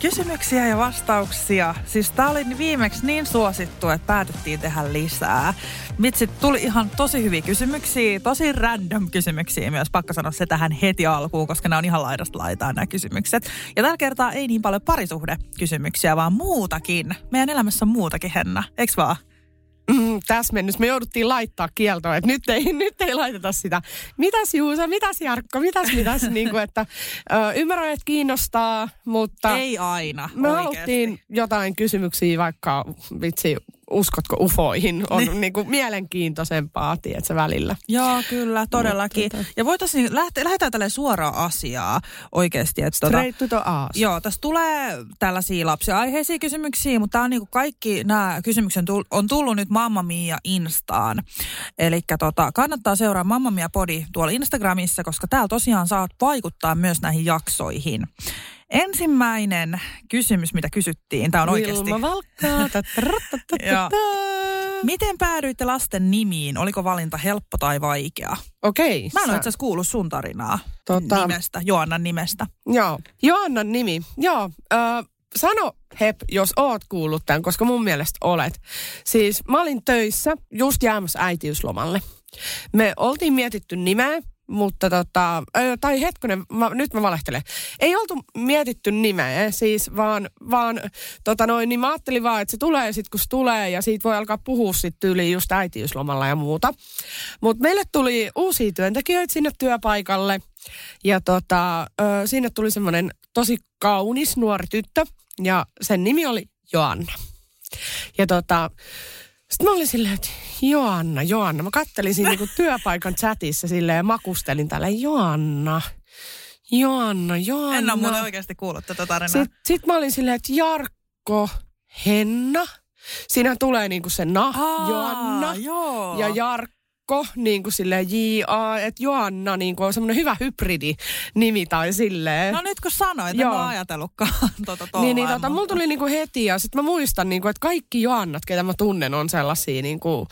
Kysymyksiä ja vastauksia. Siis tää oli viimeksi niin suosittu, että päätettiin tehdä lisää. Vitsi, tuli ihan tosi hyviä kysymyksiä, tosi random kysymyksiä myös. Pakko sanoa se tähän heti alkuun, koska nämä on ihan laidasta laitaan nämä kysymykset. Ja tällä kertaa ei niin paljon parisuhdekysymyksiä, vaan muutakin. Meidän elämässä on muutakin, Henna. Eiks vaan? Mm, täsmennys. Me jouduttiin laittaa kieltoa, että nyt ei, nyt ei laiteta sitä. Mitäs Juusa, mitäs Jarkko, mitäs, mitäs, niin kuin, että ö, ymmärrän, että kiinnostaa, mutta... Ei aina, Me oikeesti. haluttiin jotain kysymyksiä, vaikka vitsi, uskotko ufoihin, on niin. Niin kuin mielenkiintoisempaa, tiedätkö, välillä. Joo, kyllä, todellakin. Mutta tota- Ja voitaisiin, lähteä, lähdetään tälle suoraan asiaa oikeasti. Että tota, Straight to the ass. Joo, tässä tulee tällaisia lapsiaiheisia kysymyksiä, mutta on niinku kaikki nämä kysymykset on tullut nyt Mamma Mia Instaan. Eli tota, kannattaa seuraa Mamma Mia Podi tuolla Instagramissa, koska täällä tosiaan saat vaikuttaa myös näihin jaksoihin. Ensimmäinen kysymys, mitä kysyttiin, tämä on oikeasti... Vilma Valkkaa. Joo. Miten päädyitte lasten nimiin? Oliko valinta helppo tai vaikea? Okei. Mä en ole sä- itse asiassa kuullut sun tarinaa Tota- nimestä, Joannan nimestä. Joo. Joannan nimi. Joo. Ö, sano Hep, jos oot kuullut tämän, koska mun mielestä olet. Siis mä olin töissä just jäämässä äitiyslomalle. Me oltiin mietitty nimeä, mutta tota, tai hetkonen, mä, nyt mä valehtelen. Ei oltu mietitty nimeä, siis vaan, vaan tota noin, niin mä ajattelin vaan, että se tulee sit kun se tulee ja siitä voi alkaa puhua sit tyyliin just äitiyslomalla ja muuta. Mutta meille tuli uusia työntekijöitä sinne työpaikalle ja tota, sinne tuli semmoinen tosi kaunis nuori tyttö ja sen nimi oli Joanna. Ja tota, sitten mä olin silleen, että Joanna, Joanna. Mä kattelin siinä niinku työpaikan chatissa silleen ja makustelin tällä Joanna, Joanna, Joanna. En ole muuten oikeasti kuullut tätä tarinaa. Sitten sit mä olin silleen, että Jarkko, Henna. Siinä tulee niinku se na, Aa, Joanna Joo. ja Jarkko, niin kuin silleen J-A, että Joanna niin kuin on semmoinen hyvä hybridi nimi tai silleen. No nyt kun sanoit, en mä ajatellutkaan tota niin, niin tota, mulla tuli niinku heti ja sitten mä muistan, niinku, että kaikki Joannat, ketä mä tunnen, on sellaisia niinku, jo-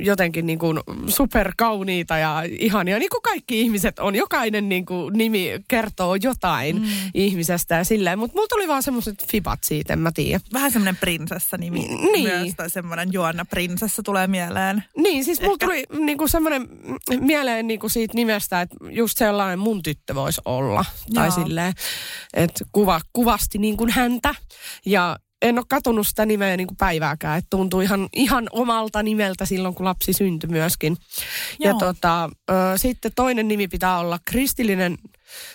jotenkin niinku superkauniita ja ihania. Niin kuin kaikki ihmiset on. Jokainen niinku nimi kertoo jotain mm. ihmisestä ja silleen. Mutta mulla tuli vaan semmoiset fibat siitä, en mä tiedä. Vähän semmoinen prinsessa-nimi Niin. myös, tai semmoinen Joanna Prinsessa tulee mieleen. Niin, siis mulla tuli niinku semmoinen mieleen niinku siitä nimestä, että just sellainen mun tyttö voisi olla. Tai Joo. silleen, että kuva, kuvasti niin kuin häntä. Ja en ole katunut sitä nimeä niin kuin päivääkään. Että tuntuu ihan, ihan omalta nimeltä silloin, kun lapsi syntyi myöskin. Ja Joo. tota, ö, sitten toinen nimi pitää olla kristillinen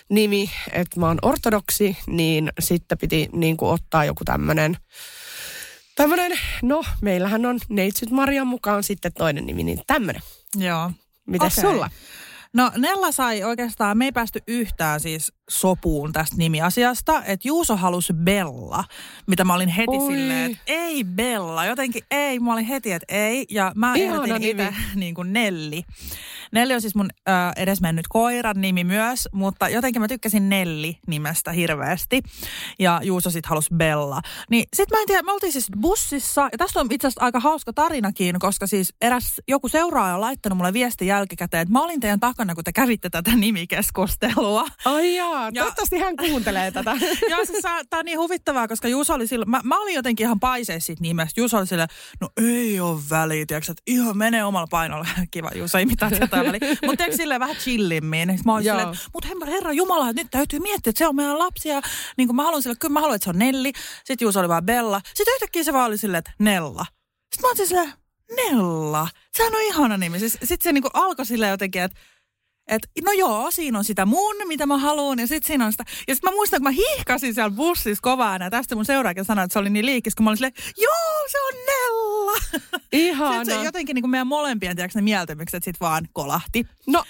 nimi, että mä oon ortodoksi, niin sitten piti niin kuin ottaa joku tämmöinen Tämmönen, no meillähän on Neitsyt Marian mukaan sitten toinen nimi, niin tämmönen. Joo. Mitäs Okei. sulla? No Nella sai oikeastaan, me ei päästy yhtään siis sopuun tästä nimiasiasta, että Juuso halusi Bella, mitä mä olin heti Oi. silleen, että ei Bella, jotenkin ei, mä olin heti, että ei, ja mä Ihana ehdotin itse niin kuin Nelli. Nelli on siis mun ö, edesmennyt koiran nimi myös, mutta jotenkin mä tykkäsin Nelli-nimestä hirveästi, ja Juuso sit halusi Bella. Niin sit mä en tiedä, me oltiin siis bussissa, ja tästä on itse asiassa aika hauska tarinakin, koska siis eräs joku seuraaja on laittanut mulle viesti jälkikäteen, että mä olin teidän takana, kun te kävitte tätä nimikeskustelua. Ai jaa, Ja- toivottavasti hän kuuntelee tätä. Joo, siis tämä on niin huvittavaa, koska Juuso oli silloin, mä, mä olin jotenkin ihan paiseessa siitä nimestä. Juuso oli silleen, no ei ole väliä, tiedätkö, että ihan menee omalla painolla. Kiva, Juuso, ei mitään väliä. Mutta tiedätkö silleen vähän chillimmin. Sitten mä Joo. silleen, mutta herra, Jumala, että nyt täytyy miettiä, että se on meidän lapsi. Ja niin kuin mä haluan sille, kyllä mä haluan, että se on Nelli. Sitten Juuso oli vaan Bella. Sitten yhtäkkiä se vaan oli silleen, että Nella. Sitten mä olin silleen, Nella. Sehän on ihana nimi. Siis, sitten se niin kuin alkoi silleen jotenkin, että et, no joo, siinä on sitä mun, mitä mä haluan, ja sitten siinä on sitä. Ja sitten mä muistan, kun mä hihkasin siellä bussissa kovaa, ja tästä mun seuraakin sanoi, että se oli niin liikis, kun mä olin silleen, joo, se on Nella. Ihana. Sitten se jotenkin niin kuin meidän molempien, tiedätkö, ne mieltymykset sitten vaan kolahti. No,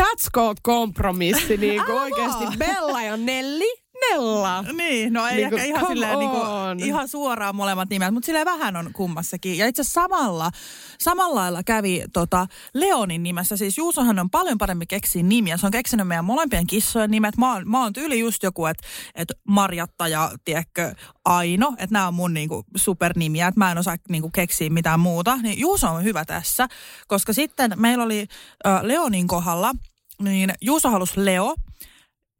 that's called kompromissi, niin kuin oikeasti. Bella ja Nelli. Nella. Niin, no ei Niinku, ehkä ihan, silleen, niinku, on. ihan suoraan molemmat nimet, mutta silleen vähän on kummassakin. Ja itse asiassa samalla, samalla lailla kävi tota Leonin nimessä. Siis Juusohan on paljon parempi keksiä nimiä. Se on keksinyt meidän molempien kissojen nimet. Mä oon, mä oon tyyli just joku, että et Marjatta ja tiedätkö, Aino. Että nämä on mun niinku supernimiä, että mä en osaa niinku keksiä mitään muuta. Niin Juuso on hyvä tässä, koska sitten meillä oli äh, Leonin kohdalla, niin Juuso halusi Leo,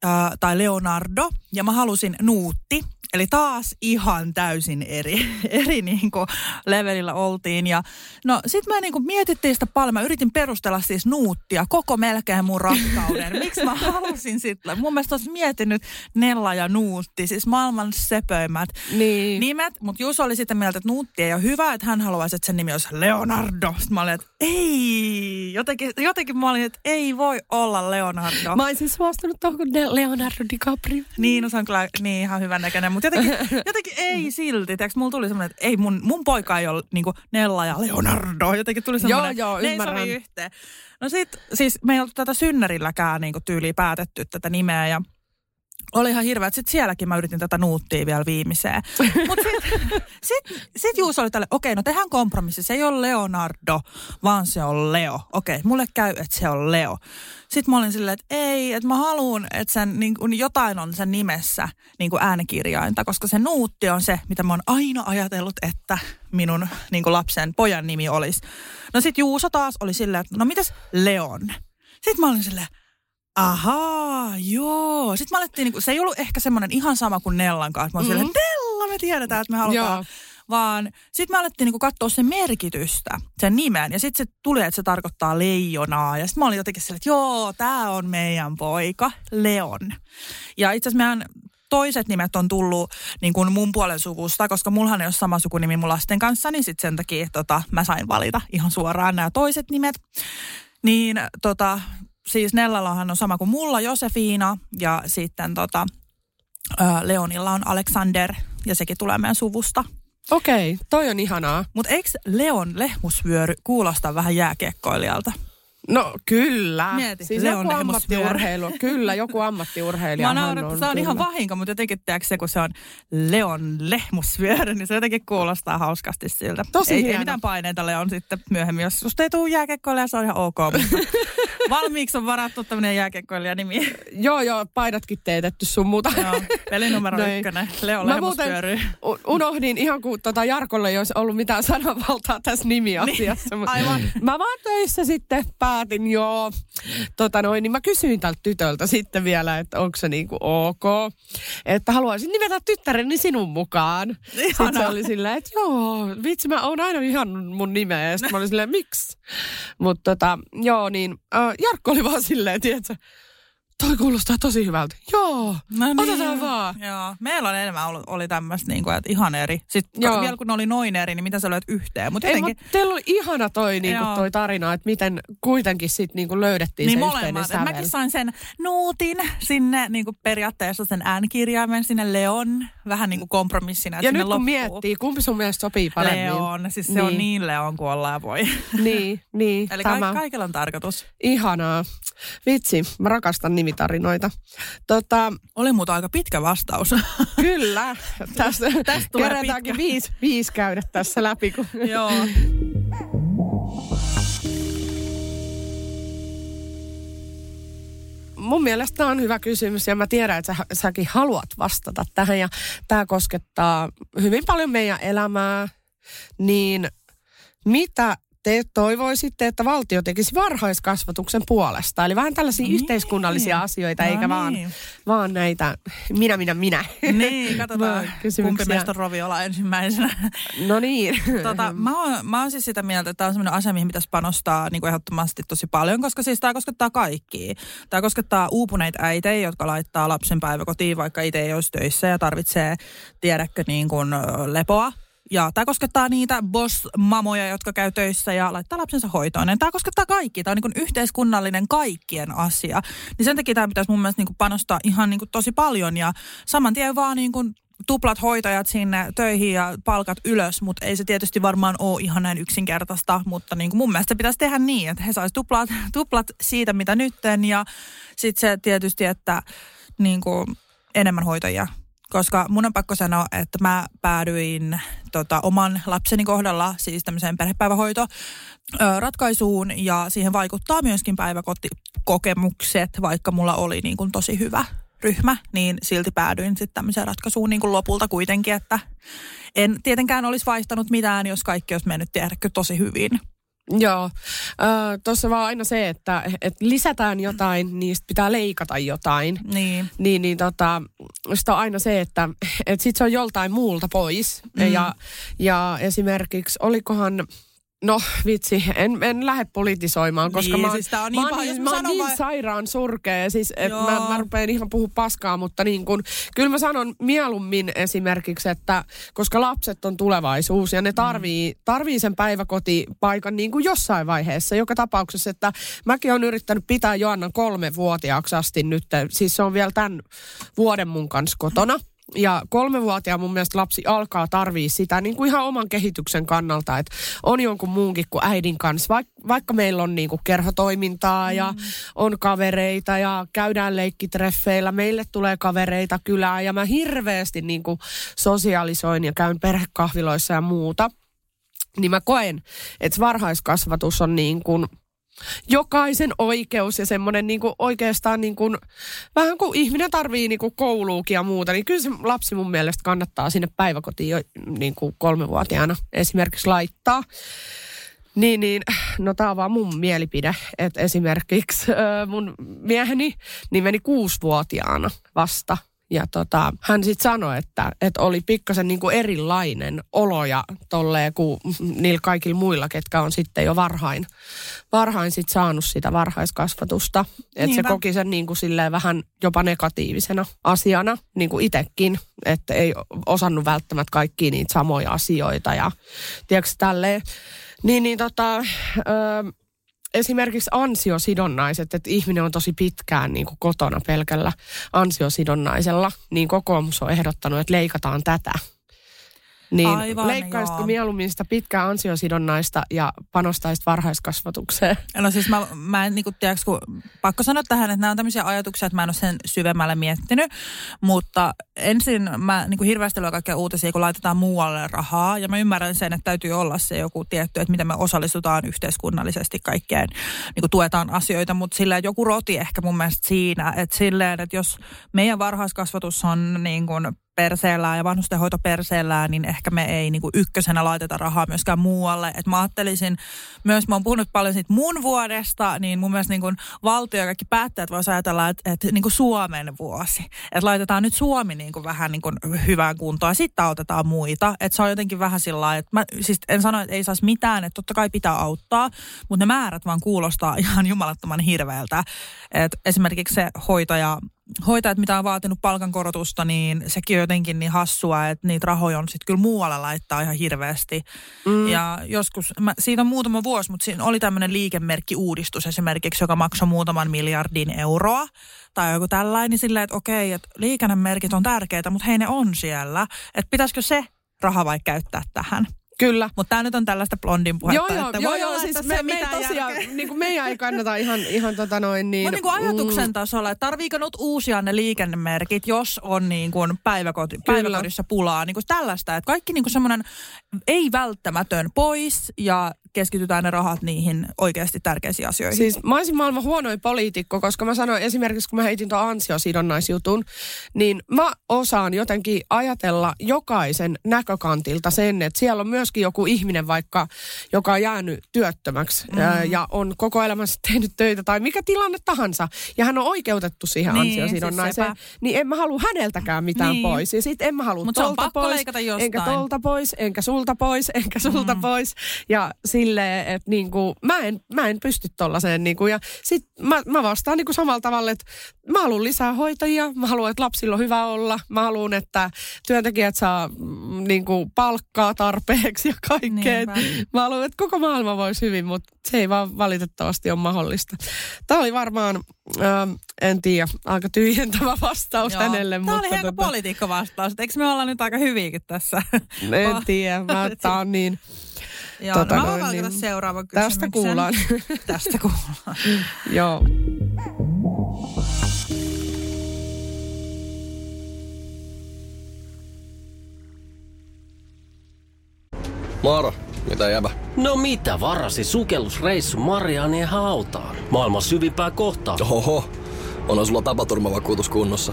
ää, tai Leonardo, ja mä halusin Nuutti. Eli taas ihan täysin eri, eri niin kuin levelillä oltiin. Ja no sit mä niin kuin mietittiin sitä paljon. Mä yritin perustella siis Nuuttia koko melkein mun rakkauden. Miksi mä halusin sitten? Mun mielestä olisi miettinyt Nella ja Nuutti, siis maailman sepöimmät Niin. nimet. Mutta Juuso oli sitä mieltä, että Nuutti ei ole hyvä, että hän haluaisi, että sen nimi olisi Leonardo. Sitten mä olin, että ei. Jotenkin, jotenkin mä olin, että ei voi olla Leonardo. Mä olisin suostunut tuohon Leonardo DiCaprio. Niin, no se on kyllä niin ihan hyvän näköinen, mutta jotenkin, jotenkin ei silti. Tiedätkö, mulla tuli semmoinen, että ei mun, mun poika ei ole niin Nella ja Leonardo. Jotenkin tuli semmoinen, Joo, joo, ne ei ymmärrän. sovi yhteen. No sit, siis me ei oltu tätä synnärilläkään niin tyyliin päätetty tätä nimeä ja oli ihan hirveä. Sitten sielläkin mä yritin tätä nuuttia vielä viimeiseen. Mutta sitten sit, sit Juuso oli tälle, okei, no tehdään kompromissi. Se ei ole Leonardo, vaan se on Leo. Okei, mulle käy, että se on Leo. Sitten mä olin silleen, että ei, että mä haluan, että sen, niin kuin, jotain on sen nimessä niin kuin äänikirjainta, koska se nuutti on se, mitä mä oon aina ajatellut, että minun niin kuin lapsen pojan nimi olisi. No sit Juuso taas oli silleen, että no mitäs Leon? Sitten mä olin silleen, Ahaa, joo. Sitten me alettiin, niinku, se ei ollut ehkä semmoinen ihan sama kuin Nellan kanssa. Mä olin mm-hmm. Nella, me tiedetään, että me halutaan. Joo. Vaan sitten me alettiin niinku katsoa sen merkitystä, sen nimen. Ja sitten se tuli, että se tarkoittaa leijonaa. Ja sitten mä olin jotenkin silleen, että joo, tämä on meidän poika, Leon. Ja itse asiassa meidän toiset nimet on tullut niin kuin mun puolen suvusta, koska mullahan ei ole sama sukunimi mun lasten kanssa, niin sitten sen takia tota, mä sain valita ihan suoraan nämä toiset nimet. Niin tota, siis Nellallahan on sama kuin mulla Josefina ja sitten tota, Leonilla on Alexander ja sekin tulee meidän suvusta. Okei, toi on ihanaa. Mutta eikö Leon lehmusvyöry kuulosta vähän jääkiekkoilijalta? No kyllä. Mieti, siis Leon joku ammattiurheilu. Kyllä, joku ammattiurheilija. Mä nauran, että se on ihan vahinko, mutta jotenkin tiedätkö se, kun se on Leon lehmusvyöry, niin se jotenkin kuulostaa hauskasti siltä. Tosi ei, ei mitään paineita Leon sitten myöhemmin, jos susta ei tule jääkiekkoilija, se on ihan ok. Mutta valmiiksi on varattu tämmöinen jääkiekkoilija nimi. Joo, joo, paidatkin teetetty sun muuta. Joo, pelinumero Noin. ykkönen, Leon Mä lehmusvyöry. unohdin ihan kuin tota Jarkolle ei olisi ollut mitään sananvaltaa tässä nimiasiassa. Mut aivan. Mä vaan töissä sitten päätin, joo. Tota noin, niin mä kysyin tältä tytöltä sitten vielä, että onko se niinku ok. Että haluaisin nimetä tyttäreni sinun mukaan. Sitten se oli silleen, että joo, vitsi mä oon aina ihan mun nimeä. Ja sitten mä olin silleen, miksi? Mutta tota, joo niin, äh, Jarkko oli vaan silleen, tiedätkö, toi kuulostaa tosi hyvältä. Joo, No otetaan vaan. Joo, meillä on enemmän ollut, oli tämmöistä niin kuin, että ihan eri. Sitten Joo. vielä kun ne oli noin eri, niin mitä sä löit yhteen? Ei, jotenkin, mutta teillä oli ihana toi, niinku, Joo. toi tarina, että miten kuitenkin sitten niinku löydettiin niin se molemmat. yhteinen sävel. mäkin sain sen nuutin sinne niin kuin periaatteessa sen äänikirjaimen sinne Leon, vähän niin kuin kompromissina. Ja nyt kun loppuu. miettii, kumpi sun mielestä sopii paremmin? Leon, siis se on niin Leon kuin ollaan voi. Niin, niin. Eli tämä. ka- kaikilla on tarkoitus. Ihanaa. Vitsi, mä rakastan nimitarinoita. Tota, Oli muuta aika pitkä vastaus. kyllä, tästä, Tästä tulee kerätäänkin pitkä. viisi, viisi käydä tässä läpi. Kun... Joo. Mun mielestä tämä on hyvä kysymys ja mä tiedän, että sä, säkin haluat vastata tähän ja tämä koskettaa hyvin paljon meidän elämää. Niin mitä te toivoisitte, että valtio tekisi varhaiskasvatuksen puolesta? Eli vähän tällaisia Niin. yhteiskunnallisia asioita, No eikä vaan, niin. vaan näitä minä, minä, minä. Niin, katsotaan Vaan kumpi meistä on Roviola ensimmäisenä. No niin. Tota, mä, oon, mä oon siis sitä mieltä, että tämä on sellainen asia, mihin pitäisi panostaa niin kuin ehdottomasti tosi paljon, koska siis tämä koskettaa kaikkia. Tämä koskettaa uupuneita äitejä, jotka laittaa lapsen päiväkotiin, vaikka itse ei olisi töissä ja tarvitsee, tiedäkö, niin kuin, lepoa. Ja tämä koskettaa niitä boss-mamoja, jotka käy töissä ja laittaa lapsensa hoitoon. Ja Tämä koskettaa kaikki. Tämä on niin yhteiskunnallinen kaikkien asia. Niin sen takia tämä pitäisi mun mielestä niin panostaa ihan niin tosi paljon. Ja saman tien vaan niin tuplat hoitajat sinne töihin ja palkat ylös, mutta ei se tietysti varmaan ole ihan näin yksinkertaista, mutta niin mun mielestä pitäisi tehdä niin, että he saisivat tuplat, tuplat siitä, mitä nytten ja sitten se tietysti, että niin kuin enemmän hoitajia. Koska mun on pakko sanoa, että mä päädyin tota, oman lapseni kohdalla, siis tämmöiseen perhepäivähoito ratkaisuun ja siihen vaikuttaa myöskin päiväkotikokemukset, vaikka mulla oli niin kuin tosi hyvä ryhmä, niin silti päädyin sitten tämmöiseen ratkaisuun niin kuin lopulta kuitenkin, että en tietenkään olisi vaihtanut mitään, jos kaikki olisi mennyt tiedäkö tosi hyvin. Joo, tuossa vaan aina se, että, että lisätään jotain, niin pitää leikata jotain. Niin. Niin, niin tota, sitä on aina se, että, että sit se on joltain muulta pois. Mm. Ja, ja esimerkiksi, olikohan No vitsi, en, en lähde politisoimaan, koska Niin, mä siis tää on niin mä oon, paha, niin, mä mä oon niin vai- sairaan surkea. Siis, Joo. mä, mä rupean ihan puhua paskaa, mutta niin kun, kyllä mä sanon mieluummin esimerkiksi, että koska lapset on tulevaisuus ja ne tarvii, tarvii sen päiväkotipaikan niin kuin jossain vaiheessa. Joka tapauksessa, että mäkin olen yrittänyt pitää Joannan kolme vuotiaaksi asti nyt. Siis se on vielä tämän vuoden mun kanssa kotona. Ja kolmevuotiaan mun mielestä lapsi alkaa tarvii sitä niin kuin ihan oman kehityksen kannalta, että on jonkun muunkin kuin äidin kanssa. Vaik, vaikka meillä on niin kuin kerhotoimintaa ja on kavereita ja käydään leikkitreffeillä, meille tulee kavereita kylään ja mä hirveästi niin kuin sosialisoin ja käyn perhekahviloissa ja muuta. Niin mä koen, että varhaiskasvatus on niin kuin jokaisen oikeus ja semmoinen niin kuin oikeastaan niin kuin, vähän kuin ihminen tarvii niin kuin kouluukin ja muuta, niin kyllä se lapsi mun mielestä kannattaa sinne päiväkotiin jo niin kuin kolmevuotiaana esimerkiksi laittaa. Niin, niin, no tämä on vaan mun mielipide, että esimerkiksi ö, mun mieheni niin meni kuusivuotiaana vasta. Ja tota, hän sitten sanoi, että, että oli pikkasen niinku erilainen olo ja tolleen kuin niillä kaikilla muilla, ketkä on sitten jo varhain, varhain sit saanut sitä varhaiskasvatusta. Että se koki sen niinku silleen vähän jopa negatiivisena asiana, niin kuin itsekin, että ei osannut välttämättä kaikkia niitä samoja asioita ja tiedätkö tälleen. Niin, niin tota, ö, esimerkiksi ansiosidonnaiset, että ihminen on tosi pitkään niin kuin kotona pelkällä ansiosidonnaisella, niin kokoomus on ehdottanut, että leikataan tätä. Niin Aivan, leikkaisitko joo. mieluummin sitä pitkää ansiosidonnaista ja panostaisit varhaiskasvatukseen? No siis mä, mä en niinku, tiedäks, kun, pakko sanoa tähän, että nämä on tämmöisiä ajatuksia, että mä en ole sen syvemmälle miettinyt, mutta ensin mä niinku hirveästi luen kaikkia uutisia, kun laitetaan muualle rahaa, ja mä ymmärrän sen, että täytyy olla se joku tietty, että miten me osallistutaan yhteiskunnallisesti kaikkeen, niinku tuetaan asioita, mutta sillä joku roti ehkä mun mielestä siinä, että silleen, että jos meidän varhaiskasvatus on niin kuin perseellään ja vanhustenhoito perseellään, niin ehkä me ei niin kuin ykkösenä laiteta rahaa myöskään muualle. Et mä ajattelisin myös, mä oon puhunut paljon siitä mun vuodesta, niin mun mielestä niin kuin valtio ja kaikki päättäjät voisi ajatella, että, että niin kuin Suomen vuosi. Että laitetaan nyt Suomi niin kuin vähän niin kuin hyvään kuntoon ja sitten autetaan muita. Että se on jotenkin vähän sillä lailla, että mä siis en sano, että ei saisi mitään, että totta kai pitää auttaa, mutta ne määrät vaan kuulostaa ihan jumalattoman hirveältä. Et esimerkiksi se hoitaja hoitajat, mitä on vaatinut palkankorotusta, niin sekin on jotenkin niin hassua, että niitä rahoja on sitten kyllä muualla laittaa ihan hirveästi. Mm. Ja joskus, mä, siitä on muutama vuosi, mutta siinä oli tämmöinen liikemerkkiuudistus esimerkiksi, joka maksoi muutaman miljardin euroa tai joku tällainen, niin silleen, että okei, että liikennemerkit on tärkeitä, mutta hei ne on siellä. Että pitäisikö se raha vaikka käyttää tähän? Kyllä. Mutta tämä nyt on tällaista blondin puhetta, Joo, joo, että joo, voi joo olla, siis että me, se me tosiaan, järkeä. niin kuin meidän ei kannata ihan, ihan tota noin niin... Mutta niin kuin ajatuksen tasolla, että tarviiko nyt uusia ne liikennemerkit, jos on niin kuin päiväkoti, päiväkodissa pulaa. Niin kuin tällaista, että kaikki niin kuin semmoinen ei välttämätön pois ja keskitytään ne rahat niihin oikeasti tärkeisiin asioihin. Siis mä olisin maailman huonoin poliitikko, koska mä sanoin esimerkiksi, kun mä heitin tuon ansiosidonnaisjutun, niin mä osaan jotenkin ajatella jokaisen näkökantilta sen, että siellä on myöskin joku ihminen vaikka, joka on jäänyt työttömäksi mm. ää, ja on koko elämänsä tehnyt töitä tai mikä tilanne tahansa. Ja hän on oikeutettu siihen Niin, ansiosidonnaiseen. siis niin en mä halua häneltäkään mitään Niin. pois. Ja sit en mä halua Mut tolta pois, enkä tolta pois, enkä sulta pois, enkä sulta mm. pois. Ja silleen, että niinku, mä, en, mä en pysty tollaiseen. Niinku, ja sit mä, mä vastaan niinku samalla tavalla, että mä haluan lisää hoitajia, mä haluan, että lapsilla on hyvä olla, mä haluan, että työntekijät saa mm, niinku, palkkaa tarpeeksi ja kaikkea. Niinpä. Mä haluan, että koko maailma voisi hyvin, mutta se ei vaan valitettavasti ole mahdollista. Tämä oli varmaan, ähm, en tiedä, aika tyhjentävä vastaus Joo. hänelle. Tämä mutta oli aika tota, politiikka-vastaus. Eikö me olla nyt aika hyviäkin tässä? En tiedä, mä, tää on niin... Joo, tota, no, mä voin niin, seuraavan kysymyksen. Tästä kuullaan. tästä kuullaan. Joo. Moro, mitä jäbä? No mitä varasi sukellusreissu Marianien hautaan? Maailman syvimpää kohtaa. Oho, on sulla tapaturmavakuutus kunnossa.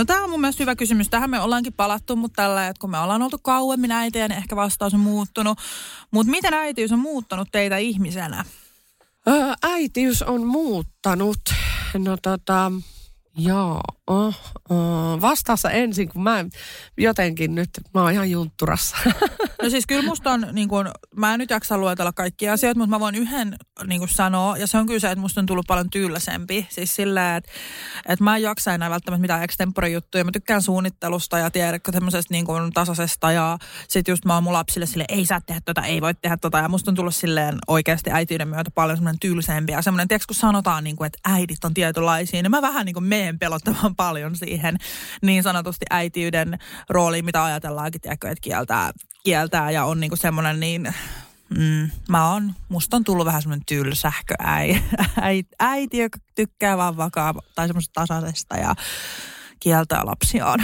No tämä on mun mielestä hyvä kysymys. Tähän me ollaankin palattu, mutta tällä, että kun me ollaan oltu kauemmin äitejä, niin ehkä vastaus on muuttunut. Mutta miten äitiys on muuttanut teitä ihmisenä? Öö, äitiys on muuttanut. No tota, joo. Oh, oh. Vastassa ensin, kun mä jotenkin nyt, mä oon ihan juntturassa. No siis kyllä musta on, niin kun, mä en nyt jaksa luetella kaikkia asioita, mutta mä voin yhden niin kun sanoa, ja se on kyllä se, että musta on tullut paljon tyylisempi. Siis silleen, että, että mä en jaksa enää välttämättä mitään extempore-juttuja. Mä tykkään suunnittelusta ja tiedätkö tämmöisestä niin kun, tasaisesta, ja sit just mä oon mun lapsille sille ei saa tehdä tota, ei voi tehdä tota, ja musta on tullut silleen oikeasti äitiyden myötä paljon semmoinen tyylisempi, ja semmoinen, tiedätkö, kun sanotaan, niin kun, että äidit on tietynlaisia, niin mä vähän niin kuin meen pelottamaan paljon siihen niin sanotusti äitiyden rooliin, mitä ajatellaankin, tiedätkö, että kieltää, kieltää ja on niinku semmoinen niin, mm, mä oon, musta on tullut vähän semmoinen tylsähkö äi, äiti, äiti, joka tykkää vaan vakaa tai semmoisesta tasaisesta ja kieltää lapsiaan.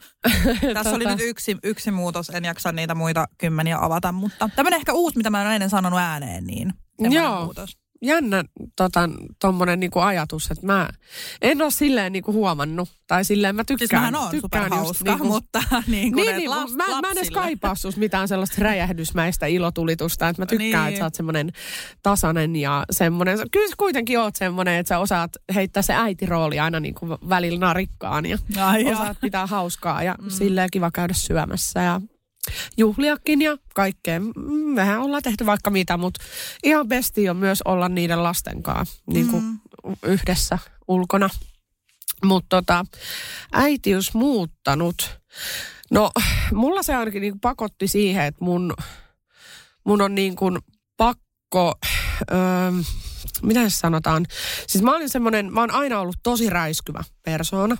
Tässä oli nyt yksi, yksi muutos, en jaksa niitä muita kymmeniä avata, mutta tämmöinen ehkä uusi, mitä mä en ennen sanonut ääneen, niin Joo. muutos. Jännä tota, tommonen niinku ajatus, että mä en ole silleen niinku huomannut. Tai silleen mä tykkään. Siis mähän on tykkään just superhauska, niinku- mutta niin kuin niin, niin, laps, mä, mä en edes kaipaa sus mitään sellaista räjähdysmäistä ilotulitusta, että mä tykkään, Niin. että sä oot semmoinen tasainen ja semmoinen. Kyllä sä kuitenkin oot semmoinen, että sä osaat heittää se äitirooli aina niin kuin välillä narikkaan ja Ai osaat pitää hauskaa ja mm. silleen kiva käydä syömässä ja juhliakin ja kaikkea. Mehän ollaan tehty vaikka mitä, mutta ihan besti on myös olla niiden lasten kanssa niin kuin Mm. yhdessä ulkona. Mutta tota, äitiys muuttanut. No, mulla se ainakin niin pakotti siihen, että mun, mun on niin kuin pakko, öö, mitä se sanotaan? Siis mä olin semmoinen, mä oon aina ollut tosi räiskyvä persoona.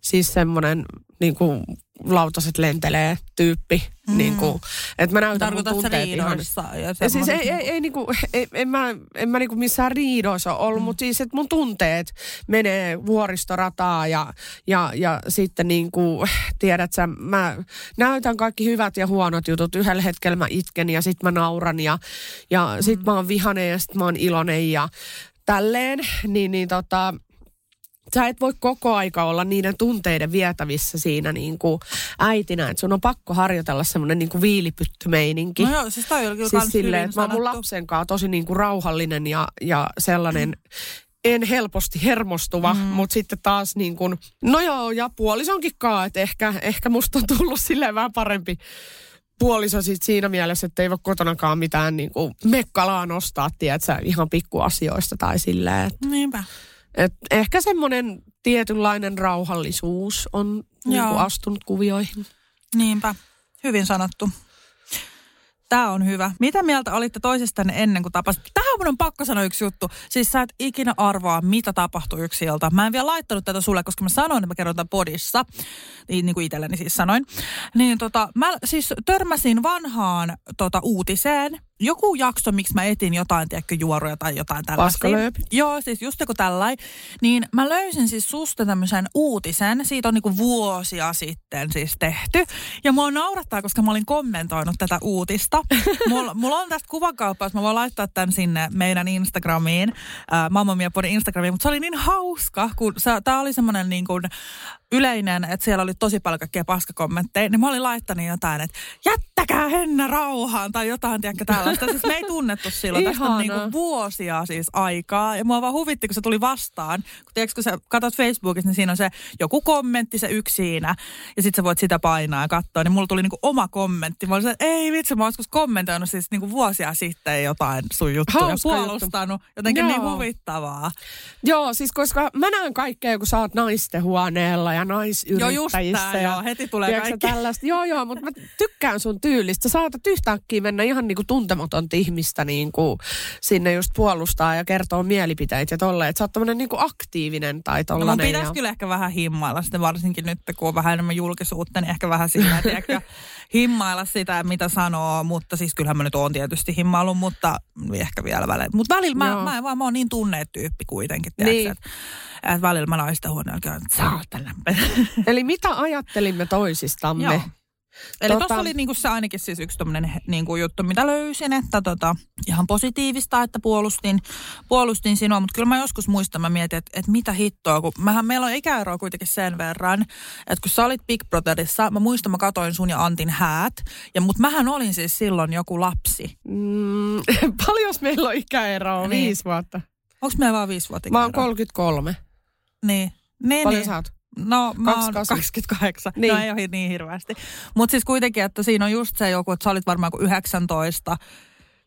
Siis semmoinen niin kuin lautaset lentelee tyyppi. Mm. Niin kuin, että mä näytän mun Tarkoitatko sä tunteet ihan... Ja siis ei, ei, ei, niinku, ei, en, mä, en mä niinku missään riidoissa ollut, mm. mutta siis, että mun tunteet menee vuoristorataa ja, ja, ja sitten niinku, tiedät sä, mä näytän kaikki hyvät ja huonot jutut. Yhdellä hetkellä mä itken ja sitten mä nauran ja, ja mm. sitten mä oon vihanen ja sitten mä oon iloinen ja tälleen. Niin, niin tota, sä et voi koko aika olla niiden tunteiden vietävissä siinä niin kuin äitinä, että sun on pakko harjoitella semmoinen niin kuin viilipyttymeininki. No joo, siis toi oli kyllä Siis silleen, että mä oon mun lapsen kanssa tosi niin kuin rauhallinen ja, ja sellainen, en helposti hermostuva, mm. mutta sitten taas niin kuin, no joo, ja puolisonkin kaa, että ehkä, ehkä musta on tullut silleen vähän parempi puoliso sit siinä mielessä, että ei voi kotonakaan mitään niin kuin mekkalaa nostaa, tiedätkö, ihan pikkuasioista tai silleen, että Niinpä. Et ehkä semmoinen tietynlainen rauhallisuus on niin Joo. kuin astunut kuvioihin. Niinpä. Hyvin sanottu. Tämä on hyvä. Mitä mieltä olitte toisistanne ennen kuin tapasitte? Mun on pakko sanoa yksi juttu. Siis sä et ikinä arvaa, mitä tapahtui yksi ilta. Mä en vielä laittanut tätä sulle, koska mä sanoin, että mä kerron tämän podissa. Niin, niin kuin itselleni siis sanoin. Niin tota, mä siis törmäsin vanhaan tota, uutiseen, joku jakso, miksi mä etin jotain, tiedätkö, juoruja tai jotain. Paskalööpi. Joo, siis just joku tällainen. Niin mä löysin siis susta tämmöisen uutisen. Siitä on niinku vuosia sitten siis tehty. Ja mua naurattaa, koska mä olin kommentoinut tätä uutista. Mulla, mulla on tästä kuvakauppa, mä voin laittaa tämän sinne meidän Instagramiin, äh, Mamma Mia Podin Instagramiin. Mutta se oli niin hauska, kun tämä oli semmoinen niin kuin yleinen, että siellä oli tosi paljon kaikkea paskakommentteja, niin mä olin laittanut jotain, että jättäkää Henna rauhaan tai jotain, tiedätkö tällaista. siis me ei tunnettu silloin, tästä on niin kuin vuosia siis aikaa. Ja mua vaan huvitti, kun se tuli vastaan. Kun, tiedätkö, kun sä katsot Facebookissa, niin siinä on se joku kommentti, se yksi siinä. Ja sitten sä voit sitä painaa ja katsoa. Niin mulla tuli niin kuin oma kommentti. Mä olin se, että ei vitsi, mä joskus kommentoinut siis niin kuin vuosia sitten jotain sun juttuja. Ja puolustanut. Jotenkin Joo. niin huvittavaa. Joo, siis koska mä näen kaikkea, kun sä oot naistenhuoneella ja Joo, just naisyrittäjissä. tää, ja, joo, heti tulee tiedätkö, kaikki. Tällaista. Joo, joo, mutta mä tykkään sun tyylistä. Sä saatat yhtäkkiä mennä ihan niinku tuntematonta ihmistä niinku sinne just puolustaa ja kertoo mielipiteitä ja tolleen. Että sä oot tämmönen niinku aktiivinen tai No mun tollanen. pitäisi ja... kyllä ehkä vähän himmailla sitten varsinkin nyt, kun on vähän enemmän julkisuutta, niin ehkä vähän siinä, tiedätkö, himmailla sitä, mitä sanoo, mutta siis kyllähän mä nyt oon tietysti himmaillut, mutta ehkä vielä välillä. Mutta välillä mä, Joo. mä, mä, mä oon niin tunneet tyyppi kuitenkin, tiedätkö, Niin. että, että välillä mä naisten huoneella käyn, että. Eli mitä ajattelimme toisistamme? Joo. Eli Tota- tuossa oli niinku se ainakin siis yksi tommonen niinku juttu, mitä löysin, että tota, ihan positiivista, että puolustin, puolustin sinua, mutta kyllä mä joskus muistan, mä mietin, että, että mitä hittoa, kun mähän, meillä on ikäeroa kuitenkin sen verran, että kun sä olit Big Brotherissa, mä muistan, mä katoin sun ja Antin häät, ja, mutta mähän olin siis silloin joku lapsi. Mm, paljon meillä on ikäeroa? Niin. Viisi vuotta. Onko meillä vaan viisi vuotta Mä oon ikäeroa? 33. Niin. Niin, Paljon niin. sä oot? No mä oon 28. 28. Niin. No ei ole niin hirveästi. Mutta siis kuitenkin, että siinä on just se joku, että sä olit varmaan kuin 19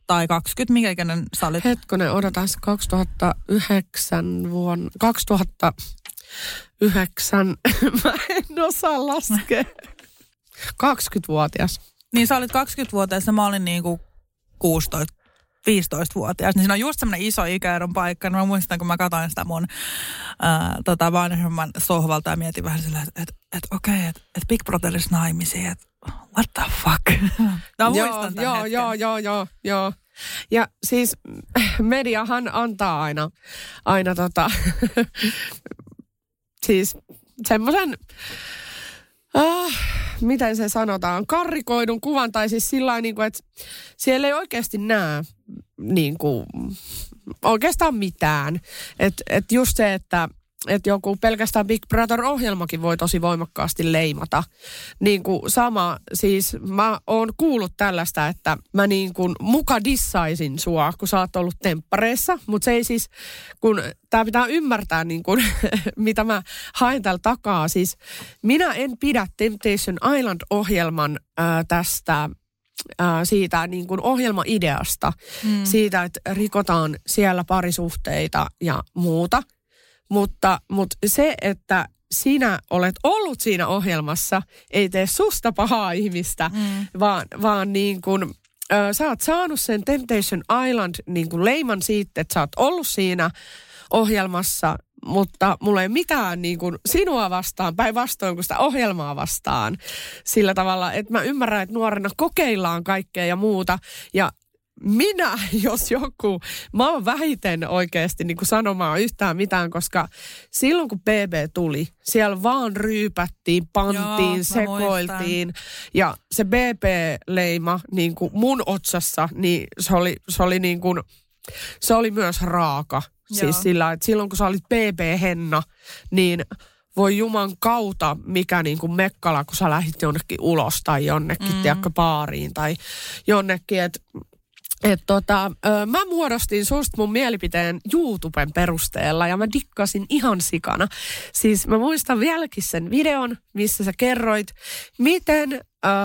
tai 20, mikä ikäinen sä olit? Hetkonen, odotas 2009 vuonna, 2009, mä en osaa laskea. 20-vuotias. Niin sä olit 20-vuotias ja mä olin niinku 16 15-vuotias, niin siinä on just semmoinen iso ikäeron paikka. Niin mä muistan, kun mä katsoin sitä mun ää, tota vanhemman sohvalta ja mietin vähän sillä, että et, et, okei, okay, että et Big Brotherissa naimisiin, että what the fuck. mä muistan joo, tämän joo, hetken. joo, joo, joo, joo. Ja siis mediahan antaa aina, aina tota, siis semmoisen, ah, miten se sanotaan, karrikoidun kuvan, tai siis sillä niin kuin, että siellä ei oikeasti näe niin kuin, oikeastaan mitään. Että et just se, että että joku pelkästään Big Brother-ohjelmakin voi tosi voimakkaasti leimata. Niin kuin sama, siis mä oon kuullut tällaista, että mä niin kuin muka dissaisin sua, kun sä oot ollut temppareissa, mutta se ei siis, kun tää pitää ymmärtää niin kuin, mitä mä haen täällä takaa. Siis minä en pidä Temptation Island-ohjelman ää, tästä siitä niin kuin ohjelmaideasta, mm. siitä, että rikotaan siellä parisuhteita ja muuta. Mutta, mutta se, että sinä olet ollut siinä ohjelmassa, ei tee susta pahaa ihmistä, mm. vaan, vaan niin kuin, ö, sä oot saanut sen Temptation Island niin kuin leiman siitä, että sä oot ollut siinä ohjelmassa, mutta mulla ei mitään niin kuin sinua vastaan, päinvastoin kuin sitä ohjelmaa vastaan. Sillä tavalla, että mä ymmärrän, että nuorena kokeillaan kaikkea ja muuta. Ja minä, jos joku, mä oon vähiten oikeasti niin kuin sanomaan yhtään mitään, koska silloin kun BB tuli, siellä vaan ryypättiin, pantiin, Joo, sekoiltiin. Ja se BB-leima niin kuin mun otsassa, niin se oli, se oli niin kuin, se oli myös raaka. Joo. Siis sillä, että silloin kun sä olit BB-henna, niin voi juman kautta, mikä niin kuin mekkala, kun sä lähdit jonnekin ulos tai jonnekin, mm. tiedätkö, baariin tai jonnekin, että et tota, mä muodostin susta mun mielipiteen YouTuben perusteella ja mä dikkasin ihan sikana. Siis mä muistan vieläkin sen videon, missä sä kerroit, miten ö,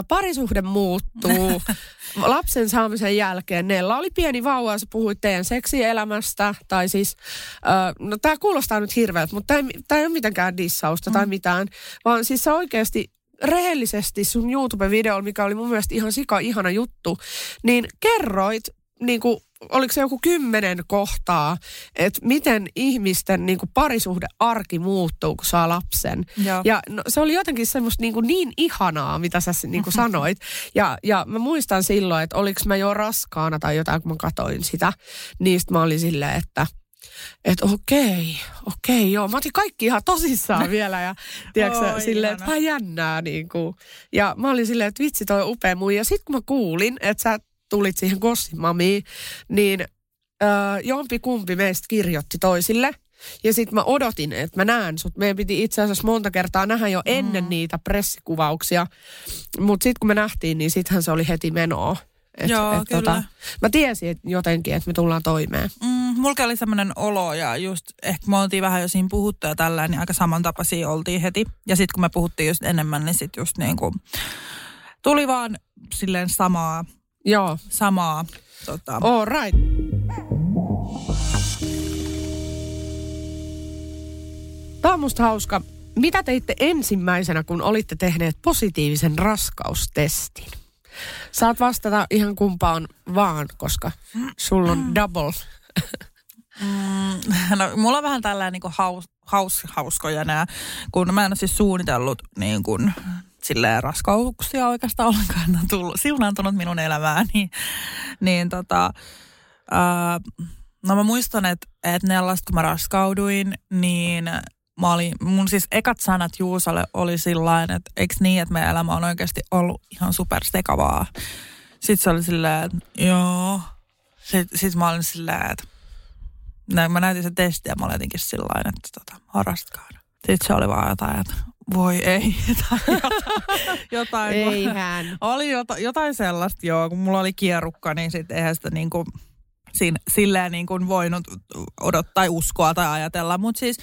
parisuhde muuttuu lapsen saamisen jälkeen. Nella oli pieni vauva ja sä puhuit teidän seksielämästä. Tai siis, ö, no tää kuulostaa nyt hirveältä, mutta tää ei, tää ei ole mitenkään dissausta mm. tai mitään. Vaan siis sä oikeasti rehellisesti sun YouTube-videolla, mikä oli mun mielestä ihan sika ihana juttu, niin kerroit niin kuin oliko se joku kymmenen kohtaa, että miten ihmisten niin kuin parisuhdearki muuttuu, kun saa lapsen. Joo. Ja no, se oli jotenkin semmoista niin, kuin niin ihanaa, mitä sä niin kuin sanoit. Ja, ja mä muistan silloin, että oliko mä jo raskaana tai jotain, kun mä katoin sitä. Niistä mä olin silleen, että että okei, okei, joo. Mä otin kaikki ihan tosissaan vielä ja tiedätkö, Oi, silleen, että vähän jännää niin kuin. Ja mä olin silleen, että vitsi toi upea mui. Ja sitten kun mä kuulin, että sä tulit siihen Gossimamiin, niin öö, jompi kumpi meistä kirjoitti toisille. Ja sitten mä odotin, että mä näen sut. Meidän piti itse asiassa monta kertaa nähdä jo ennen mm. niitä pressikuvauksia. Mutta sitten kun me nähtiin, niin sittenhän se oli heti menoa. Et, Joo, et, tota, kyllä. mä tiesin et jotenkin, että me tullaan toimeen. Mm, mulla oli semmoinen olo ja just ehkä me oltiin vähän jo siinä puhuttu ja tällä, niin aika samantapaisia oltiin heti. Ja sitten kun me puhuttiin just enemmän, niin sitten just niin kuin tuli vaan silleen samaa, Joo, samaa tota, all right. Tämä on musta hauska. Mitä teitte ensimmäisenä, kun olitte tehneet positiivisen raskaustestin? Saat vastata ihan kumpaan vaan, koska sulla on double. No, mulla on vähän tällainen niin haus, haus, hauskoja nämä, kun mä en ole siis suunnitellut niin kuin, silleen raskauksia oikeastaan ollenkaan. Ne on tullut, siunaantunut minun elämääni. Niin tota, ää, no mä muistan, että, että neljästä kun mä raskauduin, niin mä olin, mun siis ekat sanat Juusalle oli sillain, että eikö niin, että meidän elämä on oikeasti ollut ihan super sekavaa. Sitten se oli silleen, että joo. Sitten sit mä olin silleen, että näin, mä näytin sen testin ja mä olin jotenkin sillä että tota, harrastkaan. Sitten se oli vaan jotain, että voi ei, tai jotain. jotain Eihän. Oli jotain, jotain sellaista, joo. Kun mulla oli kierrukka, niin sitten eihän sitä niin kuin, siinä, silleen niin kuin voinut odottaa tai uskoa tai ajatella. Mutta siis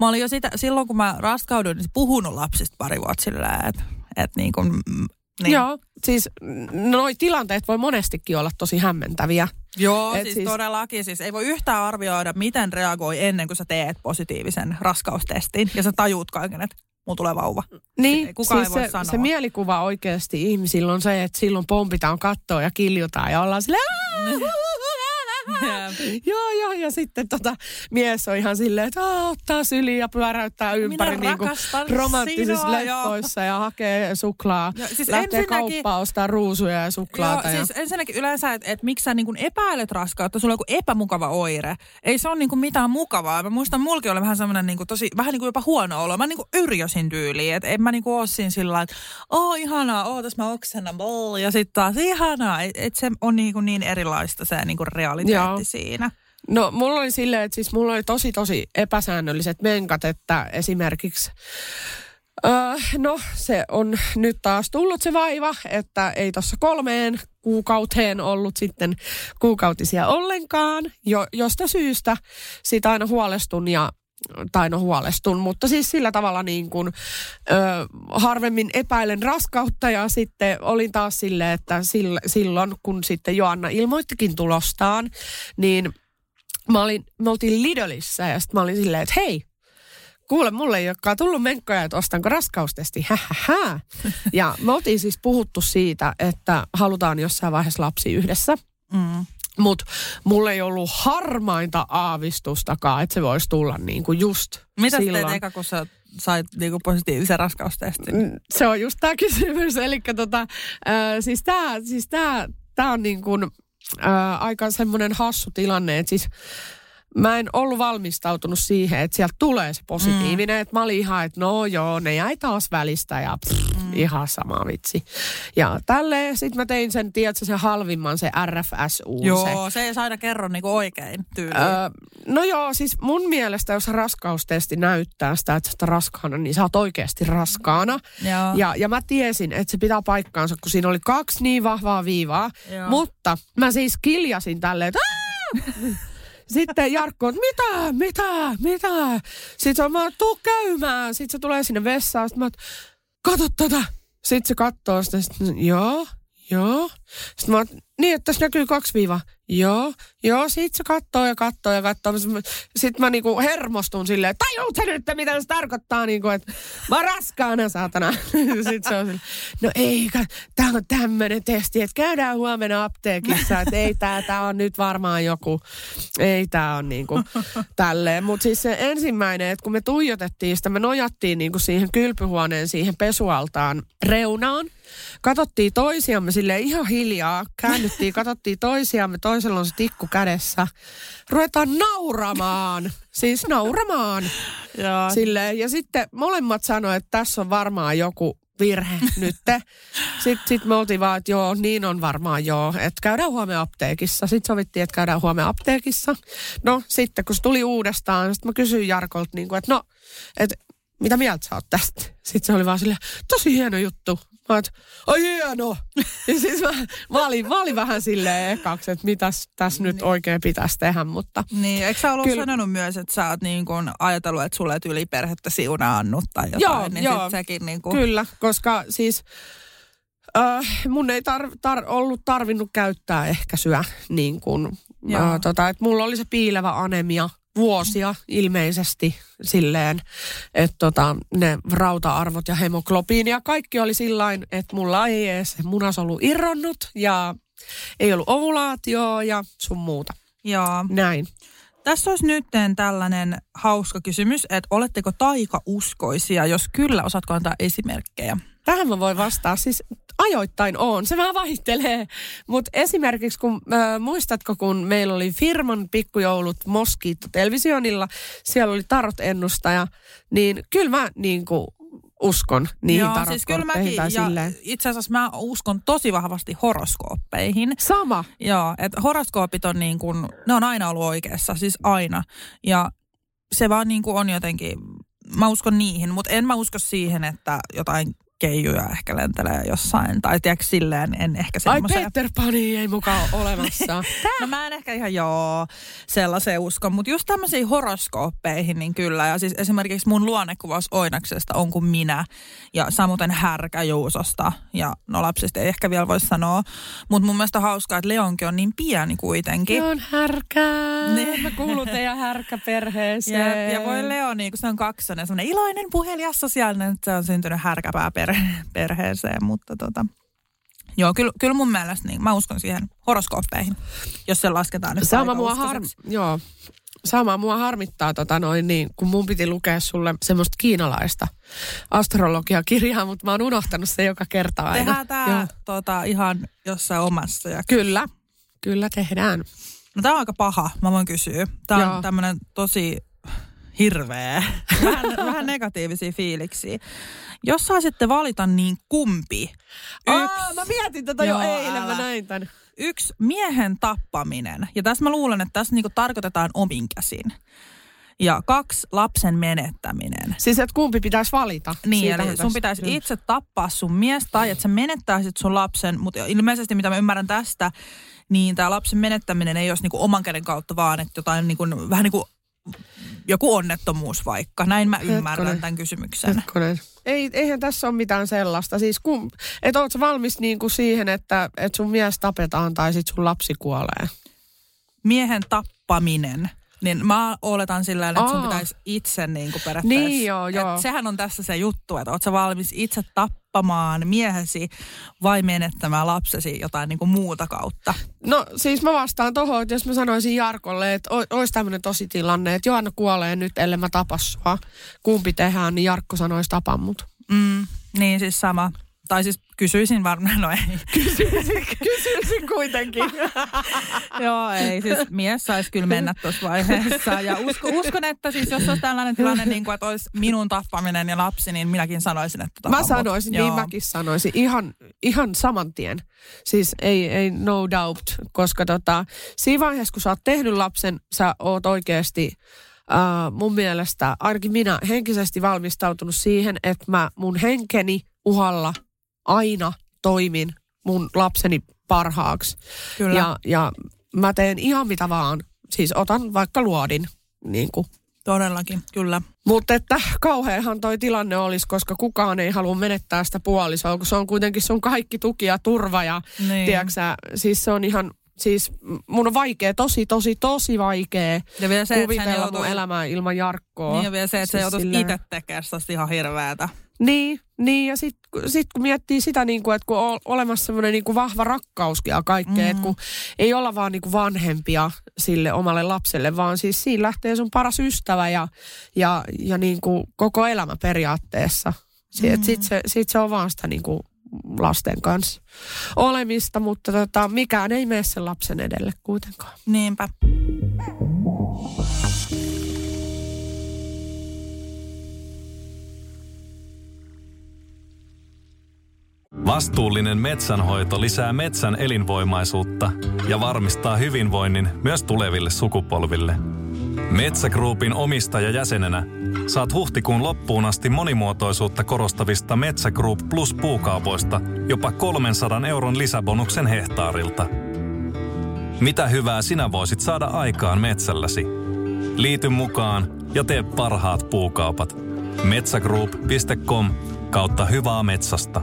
mä olin jo sitä, silloin kun mä raskauduin, niin puhunut lapsista pari vuotta silleen, että et niin kuin, mm, niin. Joo, siis noi tilanteet voi monestikin olla tosi hämmentäviä. Joo, Et siis, siis- todellakin. Siis ei voi yhtään arvioida, miten reagoi ennen kuin sä teet positiivisen raskaustestin. Ja sä tajuut kaiken, että mulla tulee vauva. Niin, Ei kukaan siis ei voi se, sanoa. se mielikuva oikeasti ihmisillä on se, että silloin pompitaan kattoa ja kiljutaan ja ollaan silleen! Joo, joo, ja sitten tota, mies on ihan silleen, että "Aa, ottaa syliin ja pyöräyttää ympäri Minä niin kuin romanttisissa sinua, joo. leffoissa ja hakee suklaa. Ja siis Lähtee kauppaan ostaa ruusuja ja suklaata. Joo, ja... siis ensinnäkin yleensä, että et miksi sä niin epäilet raskautta, sulla on joku epämukava oire. Ei se ole niin mitään mukavaa. Mä muistan, mulki oli vähän semmoinen niin tosi, vähän niin kuin jopa huono olo. Mä niin kuin yrjösin tyyliin, että en mä niin kuin ole siinä sillä lailla, että oo ihanaa, ootas mä oksennan, bol, ja sitten taas ihanaa. Että et se on niin, kuin niin erilaista se niin kuin realiteetti Joo. siinä. No mulla oli silleen, että siis mulla oli tosi tosi epäsäännölliset menkat, että esimerkiksi Öö, no se on nyt taas tullut se vaiva, että ei tuossa kolmeen kuukauteen ollut sitten kuukautisia ollenkaan, jo, josta syystä siitä aina huolestun ja tai no huolestun, mutta siis sillä tavalla niin kuin, ö, harvemmin epäilen raskautta ja sitten olin taas silleen, että sill, silloin kun sitten Joanna ilmoittikin tulostaan, niin mä olin, me oltiin Lidlissä ja sitten mä olin silleen, että hei, kuule, mulle ei olekaan tullut menkkoja, että ostanko raskaustesti, hähähä. Ja me oltiin siis puhuttu siitä, että halutaan jossain vaiheessa lapsi yhdessä. Mm. Mutta mulla ei ollut harmainta aavistustakaan, että se voisi tulla niin kuin just Mitä silloin. teet eka, kun sä sait niin kuin positiivisen raskaustestin? Mm, Se on just tämä kysymys. Eli tota, äh, siis tämä siis tää, tää on niin kuin, äh, aika semmoinen hassu tilanne, että siis mä en ollut valmistautunut siihen, että sieltä tulee se positiivinen. Mm. Että mä olin ihan, että no joo, ne jäi taas välistä ja pff, mm. ihan sama vitsi. Ja tälleen sitten mä tein sen, tiedätkö, sen halvimman, se RFSU. Se. Joo, se ei aina kerro niin kuin oikein tyyliin. Öö, no joo, siis mun mielestä, jos raskaustesti näyttää sitä, että sä raskaana, niin sä oot oikeasti raskaana. Joo. Ja, ja mä tiesin, että se pitää paikkaansa, kun siinä oli kaksi niin vahvaa viivaa. Joo. Mutta mä siis kiljasin tälleen, että sitten Jarkko, on, mitä, mitä, mitä? Sitten se on, mä tuu käymään. Sitten se tulee sinne vessaan. Sitten mä oon, kato tätä. Sitten se katsoo sitä. Sitten, joo, joo. Sitten mä oon, niin, että tässä näkyy kaksi viivaa. Joo, joo, sit se kattoo ja kattoo ja kattoo. Sitten mä niinku hermostun silleen, tajuut sä nyt, mitä se tarkoittaa, niinku, että mä oon raskaana, saatana. Sitten se on silleen, no ei, tää on tämmönen testi, että käydään huomenna apteekissa, että ei tää, tää on nyt varmaan joku, ei tää on niinku tälleen. Mutta siis se ensimmäinen, että kun me tuijotettiin sitä, me nojattiin niinku siihen kylpyhuoneen, siihen pesualtaan reunaan, Katottiin toisiamme sille ihan hiljaa, käännyttiin, katottiin toisiamme, toisella on se tikku kädessä. Ruvetaan nauramaan, siis nauramaan. Ja, Silleen. ja sitten molemmat sanoivat, että tässä on varmaan joku virhe nyt. Sitten sit me oltiin vaan, että joo, niin on varmaan joo, että käydään huomenna apteekissa. Sitten sovittiin, että käydään huomenna apteekissa. No sitten kun se tuli uudestaan, sitten mä kysyin Jarkolta, niin kuin, että no, että mitä mieltä sä oot tästä? Sitten se oli vaan silleen, tosi hieno juttu. Mä oot, ai hieno! ja siis mä, mä, olin, mä olin vähän silleen ekaksi, että mitäs tässä nyt oikein pitäisi tehdä, mutta... Niin, eikö sä ollut kyllä, sanonut myös, että sä oot niin kuin ajatellut, että sulle yli perhettä siunaannut tai jotain, joo, niin joo, sekin niin kuin... kyllä, koska siis... Äh, mun ei tar, tar, ollut tarvinnut käyttää ehkäisyä niin kuin, äh, tota, että mulla oli se piilevä anemia vuosia ilmeisesti silleen, että tota, ne rauta-arvot ja hemoglobiini ja kaikki oli sillain, että mulla ei edes munasolu irronnut ja ei ollut ovulaatio ja sun muuta. Joo. Näin. Tässä olisi nyt tällainen hauska kysymys, että oletteko taikauskoisia? Jos kyllä, osaatko antaa esimerkkejä? Tähän mä voin vastaa. Siis ajoittain on. Se vähän vaihtelee. Mutta esimerkiksi kun, äh, muistatko, kun meillä oli firman pikkujoulut Moskiitto televisionilla, siellä oli tarot ennustaja, niin kyllä mä niin kuin uskon niihin Joo, siis kyllä mäkin, ja itse asiassa mä uskon tosi vahvasti horoskooppeihin. Sama. Joo, että horoskoopit on niin kuin, ne on aina ollut oikeassa, siis aina. Ja se vaan niin kuin on jotenkin, mä uskon niihin, mutta en mä usko siihen, että jotain keijuja ehkä lentelee jossain. Tai tiedätkö silleen, en ehkä semmoisen. Ai Peter Pani ei mukaan olemassa. no mä en ehkä ihan joo sellaiseen usko, mutta just tämmöisiin horoskooppeihin niin kyllä. Ja siis esimerkiksi mun luonnekuvaus Oinaksesta on kuin minä ja samoin härkä Juusosta. Ja no lapsista ei ehkä vielä voi sanoa, mutta mun mielestä hauskaa, että Leonkin on niin pieni kuitenkin. on härkä. Niin. Mä kuulun teidän härkäperheeseen. Ja, ja voi Leo, niin kun se on kaksonen, semmoinen iloinen, puhelias, sosiaalinen, että se on syntynyt härkäpää perhe, perheeseen, mutta tota, Joo, kyllä, kyllä mun mielestä niin. Mä uskon siihen horoskooppeihin, jos se lasketaan nyt Sama mua, har, joo, sama mua harmittaa, tota noin, niin, kun mun piti lukea sulle semmoista kiinalaista astrologiakirjaa, mutta mä oon unohtanut se joka kerta aina. Tehdään tää tota, ihan jossain omassa. Ja... Kyllä, kyllä tehdään. No tää on aika paha, mä voin kysyä. Tää on tämmönen tosi hirveä, vähän, vähän negatiivisia fiiliksiä. Jos saisitte valita, niin kumpi? Yksi, Aa, mä mietin tätä jo eilen, älä. mä näin tän. Yksi miehen tappaminen, ja tässä mä luulen, että tässä niinku tarkoitetaan omin käsin. Ja kaksi, lapsen menettäminen. Siis että kumpi pitäisi valita? Niin, Siitähän eli sun pitäisi itse tappaa sun mies tai että sä menettäisit sun lapsen, mutta ilmeisesti mitä mä ymmärrän tästä, niin tämä lapsen menettäminen ei olisi niinku oman käden kautta vaan, että jotain niinku, vähän niin kuin joku onnettomuus vaikka. Näin mä ymmärrän Hetkonen. tämän kysymyksen. Hetkonen. Ei, eihän tässä ole mitään sellaista. Siis kun, et oot valmis niin kuin siihen, että et sun mies tapetaan tai sit sun lapsi kuolee? Miehen tappaminen. Niin mä oletan sillä että sun pitäisi itse niin kuin periaatteessa. Niin joo, joo. sehän on tässä se juttu, että oot sä valmis itse tappamaan miehesi vai menettämään lapsesi jotain niin kuin muuta kautta? No siis mä vastaan tohon, että jos mä sanoisin Jarkolle, että olisi tämmöinen tosi tilanne, että Joanna kuolee nyt, ellei mä tapa sua. Kumpi tehdään, niin Jarkko sanoisi tapan mut. Mm, niin siis sama. Tai siis kysyisin varmaan, no ei. Kysyisin, kysyisin kuitenkin. Joo, ei. Siis mies saisi kyllä mennä tuossa vaiheessa. Ja usko, uskon, että siis jos olisi tällainen tilanne, niin kuin, että olisi minun tappaminen ja lapsi, niin minäkin sanoisin, että tapamut. Mä sanoisin, niin Joo. mäkin sanoisin. Ihan, ihan saman tien. Siis ei, ei no doubt, koska tota, siinä vaiheessa, kun sä oot tehnyt lapsen, sä oot oikeasti Uh, mun mielestä, ainakin minä henkisesti valmistautunut siihen, että mä mun henkeni uhalla aina toimin mun lapseni parhaaksi. Kyllä. Ja, ja mä teen ihan mitä vaan. Siis otan vaikka luodin. Niin kuin. Todellakin, kyllä. Mutta että kauheahan toi tilanne olisi, koska kukaan ei halua menettää sitä puolisoa, kun se on kuitenkin sun kaikki tuki ja turva. Ja niin. tiiäksä, siis se on ihan Siis mun on vaikea, tosi, tosi, tosi vaikea Ja vielä se, että kuvitella joutuu- mun elämää ilman Jarkkoa. Niin ja vielä se, että se Siis joutuisi silleen- itse tekemään ihan hirveätä. Niin, niin ja sitten sit kun miettii sitä, niin kuin, että kun on olemassa semmoinen niin vahva rakkauskin ja kaikkea, mm. että kun ei olla vaan niin kuin vanhempia sille omalle lapselle, vaan siis siinä lähtee sun paras ystävä ja, ja, ja niin kuin koko elämä periaatteessa. Mm. Sitten se, sit se on vaan sitä niin kuin lasten kanssa olemista, mutta tota, mikään ei mene sen lapsen edelle kuitenkaan. Niinpä. Vastuullinen metsänhoito lisää metsän elinvoimaisuutta ja varmistaa hyvinvoinnin myös tuleville sukupolville. Metsägruupin omistajajäsenenä saat huhtikuun loppuun asti monimuotoisuutta korostavista Metsä Group Plus puukaupoista jopa 300 euron lisäbonuksen hehtaarilta. Mitä hyvää sinä voisit saada aikaan metsälläsi? Liity mukaan ja tee parhaat puukaupat. Metsägroup.com kautta hyvää metsästä.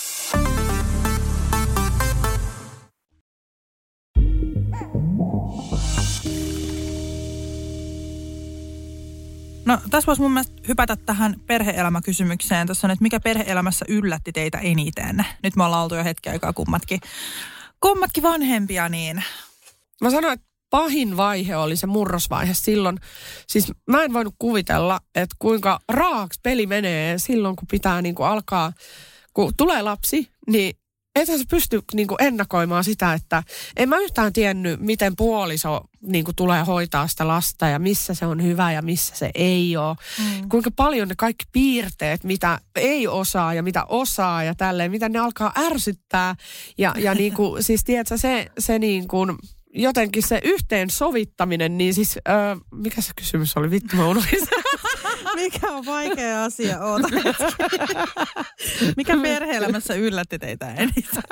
No tässä voisi mun mielestä hypätä tähän perheelämäkysymykseen. Tuossa on, että mikä perheelämässä yllätti teitä eniten? Nyt me ollaan oltu jo hetki aikaa kummatkin, kummatkin vanhempia, niin Mä sanoin, että pahin vaihe oli se murrosvaihe silloin. Siis mä en voinut kuvitella, että kuinka raaksi peli menee silloin, kun pitää niin kuin alkaa, kun tulee lapsi, niin ethän sä pysty niin kuin ennakoimaan sitä, että en mä yhtään tiennyt, miten puoliso niin kuin tulee hoitaa sitä lasta ja missä se on hyvä ja missä se ei ole. Mm. Kuinka paljon ne kaikki piirteet, mitä ei osaa ja mitä osaa ja tälleen, mitä ne alkaa ärsyttää. Ja, ja niin kuin, siis tiedätkö, se, se niin kuin, jotenkin se yhteen sovittaminen, niin siis, öö, mikä se kysymys oli? Vittu mä unohdin mikä on vaikea asia? Oota Mikä perheelämässä yllätti teitä eniten?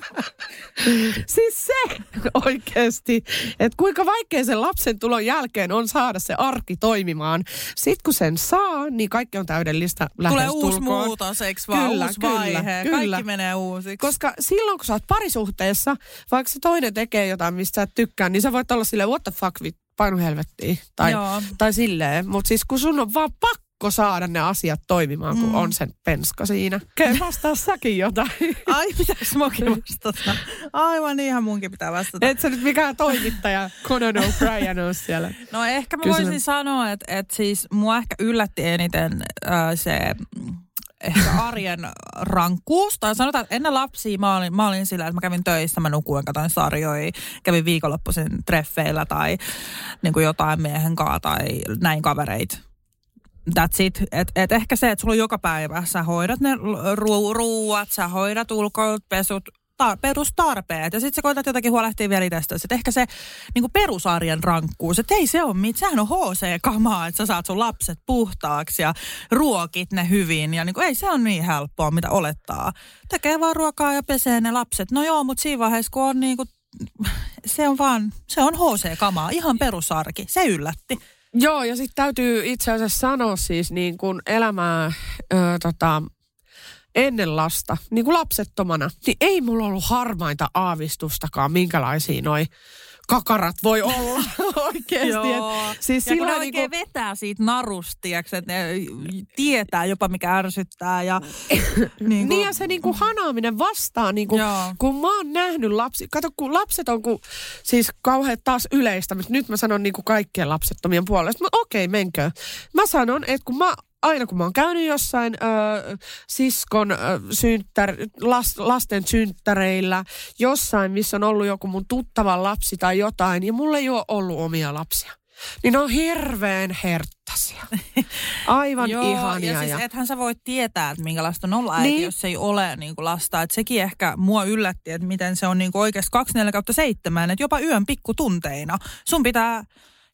siis se oikeasti, että kuinka vaikea sen lapsen tulon jälkeen on saada se arki toimimaan. Sitten kun sen saa, niin kaikki on täydellistä Tulee uusi muutos, eikö vaan? Kyllä, uusi kyllä, vaihe. kyllä. Kaikki menee uusiksi. Koska silloin, kun sä oot parisuhteessa, vaikka se toinen tekee jotain, mistä sä et tykkää, niin sä voit olla silleen, what the fuck, vit, painu helvettiin. Tai, Joo. tai silleen. Mutta siis kun sun on vaan pakko saada ne asiat toimimaan, kun mm. on sen penska siinä. Okei, vastaa säkin jotain. Ai, pitäis mukin vastata? Aivan ihan munkin pitää vastata. Et sä nyt mikään toimittaja Conan O'Brien on siellä. No ehkä mä Kysymys. voisin sanoa, että, että siis mua ehkä yllätti eniten äh, se ehkä arjen rankkuus. Tai sanotaan, että ennen lapsia mä olin, mä olin sillä, että mä kävin töissä, mä nukuin, katoin sarjoja, kävin viikonloppuisin treffeillä tai niin kuin jotain miehen kanssa tai näin kavereit. That's it. Et, et ehkä se, että sulla on joka päivä, sä hoidat ne ru- ruuat, sä hoidat ulkoilut, pesut, tar- perustarpeet. Ja sitten sä koetat jotakin huolehtia vielä itsestäsi. Et ehkä se niin perusarjen rankkuus, että ei se ole mitään. Sehän on HC-kamaa, että sä saat sun lapset puhtaaksi ja ruokit ne hyvin. Ja niin kuin, ei se on niin helppoa, mitä olettaa. Tekee vaan ruokaa ja pesee ne lapset. No joo, mutta siinä vaiheessa, kun on niin kuin, se on vaan, se on HC-kamaa, ihan perusarki. Se yllätti. Joo, ja sitten täytyy itse asiassa sanoa siis niin kuin elämää ö, tota, ennen lasta, niin kuin lapsettomana, niin ei mulla ollut harmainta aavistustakaan, minkälaisia noi kakarat voi olla oikeasti. Joo. Et, siis ja kun ne niinku, vetää siitä narusta, tiiäks, että ne tietää jopa mikä ärsyttää. Ja, niin niin ja se niinku hanaaminen vastaan, niinku, Joo. kun mä oon nähnyt lapsi, kato kun lapset on kun, siis kauhean taas yleistämistä, nyt mä sanon niinku kaikkien lapsettomien puolesta, mutta okei menkö. Mä sanon, että kun mä aina kun mä oon käynyt jossain ö, siskon ö, synttär, las, lasten synttäreillä, jossain, missä on ollut joku mun tuttava lapsi tai jotain, ja mulla ei ole ollut omia lapsia. Niin ne on hirveän herttaisia. Aivan Joo, ihania. ja siis ethän sä voi tietää, että minkälaista on olla äiti, Niin. jos ei ole niin kuin lasta. Et sekin ehkä mua yllätti, että miten se on niin kuin oikeasti 24 kautta 7, että jopa yön pikkutunteina. Sun pitää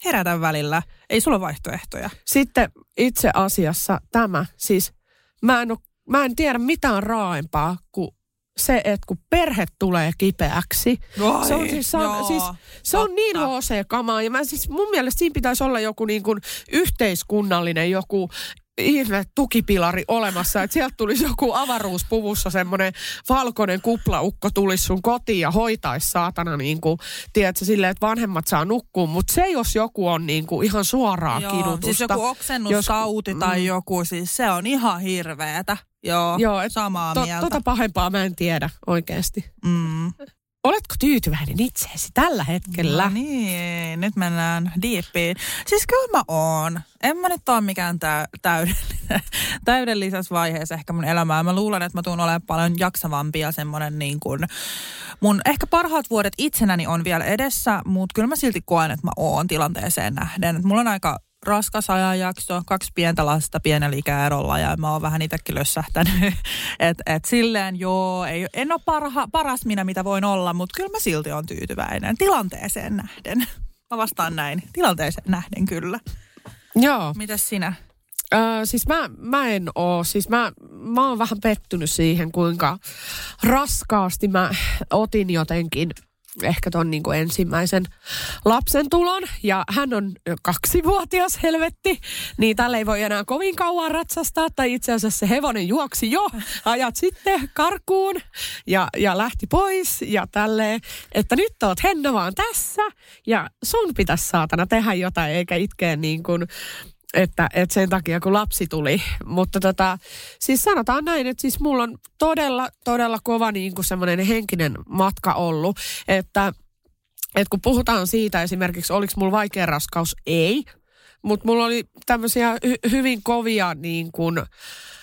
herätä välillä. Ei sulla vaihtoehtoja. Sitten itse asiassa tämä, siis mä en, oo, mä en tiedä mitään raaempaa kuin se, että kun perhe tulee kipeäksi. Oi, se on, siis, se on, joo, siis, se on niin. HC-kamaa. Ja mä siis mun mielestä siinä pitäisi olla joku niin kuin yhteiskunnallinen joku ihme tukipilari olemassa, että sieltä tulisi joku avaruuspuvussa semmoinen valkoinen kuplaukko tulisi sun kotiin ja hoitaisi saatana niin kuin, tiedätkö, silleen, että vanhemmat saa nukkua, mutta se jos joku on niin kuin ihan suoraa Joo, kidutusta. siis joku oksennuskauti tai mm. joku, siis se on ihan hirveetä. Joo, Joo, et samaa to, mieltä. tota pahempaa mä en tiedä oikeasti. Mm. Oletko tyytyväinen itseesi tällä hetkellä? No niin, nyt mennään diippiin. Siis kyllä mä oon. En mä nyt ole mikään tä- täydellinen, täydellisessä vaiheessa ehkä mun elämää. Mä luulen, että mä tuun olemaan paljon jaksavampi ja semmoinen niin kuin, mun ehkä parhaat vuodet itsenäni on vielä edessä, mutta kyllä mä silti koen, että mä oon tilanteeseen nähden. Et mulla on aika raskas ajanjakso, kaksi pientä lasta pienellä ikäerolla ja mä oon vähän itsekin lössähtänyt. et, et silleen joo, ei, en ole parha, paras minä mitä voin olla, mutta kyllä mä silti on tyytyväinen tilanteeseen nähden. Mä vastaan näin, tilanteeseen nähden kyllä. Joo. Mitäs sinä? Öö, siis mä, mä en oo, siis mä, mä oon vähän pettynyt siihen, kuinka raskaasti mä otin jotenkin ehkä ton niin kuin ensimmäisen lapsen tulon. Ja hän on kaksivuotias helvetti, niin tällä ei voi enää kovin kauan ratsastaa. Tai itse asiassa se hevonen juoksi jo ajat sitten karkuun ja, ja lähti pois ja tälleen, että nyt oot Henna vaan tässä ja sun pitäisi saatana tehdä jotain eikä itkeä niin kuin että, että sen takia kun lapsi tuli. Mutta tota, siis sanotaan näin, että siis mulla on todella, todella kova niin kuin semmoinen henkinen matka ollut, että, että kun puhutaan siitä esimerkiksi, oliko mulla vaikea raskaus, ei. Mutta mulla oli tämmöisiä hy- hyvin kovia niin kuin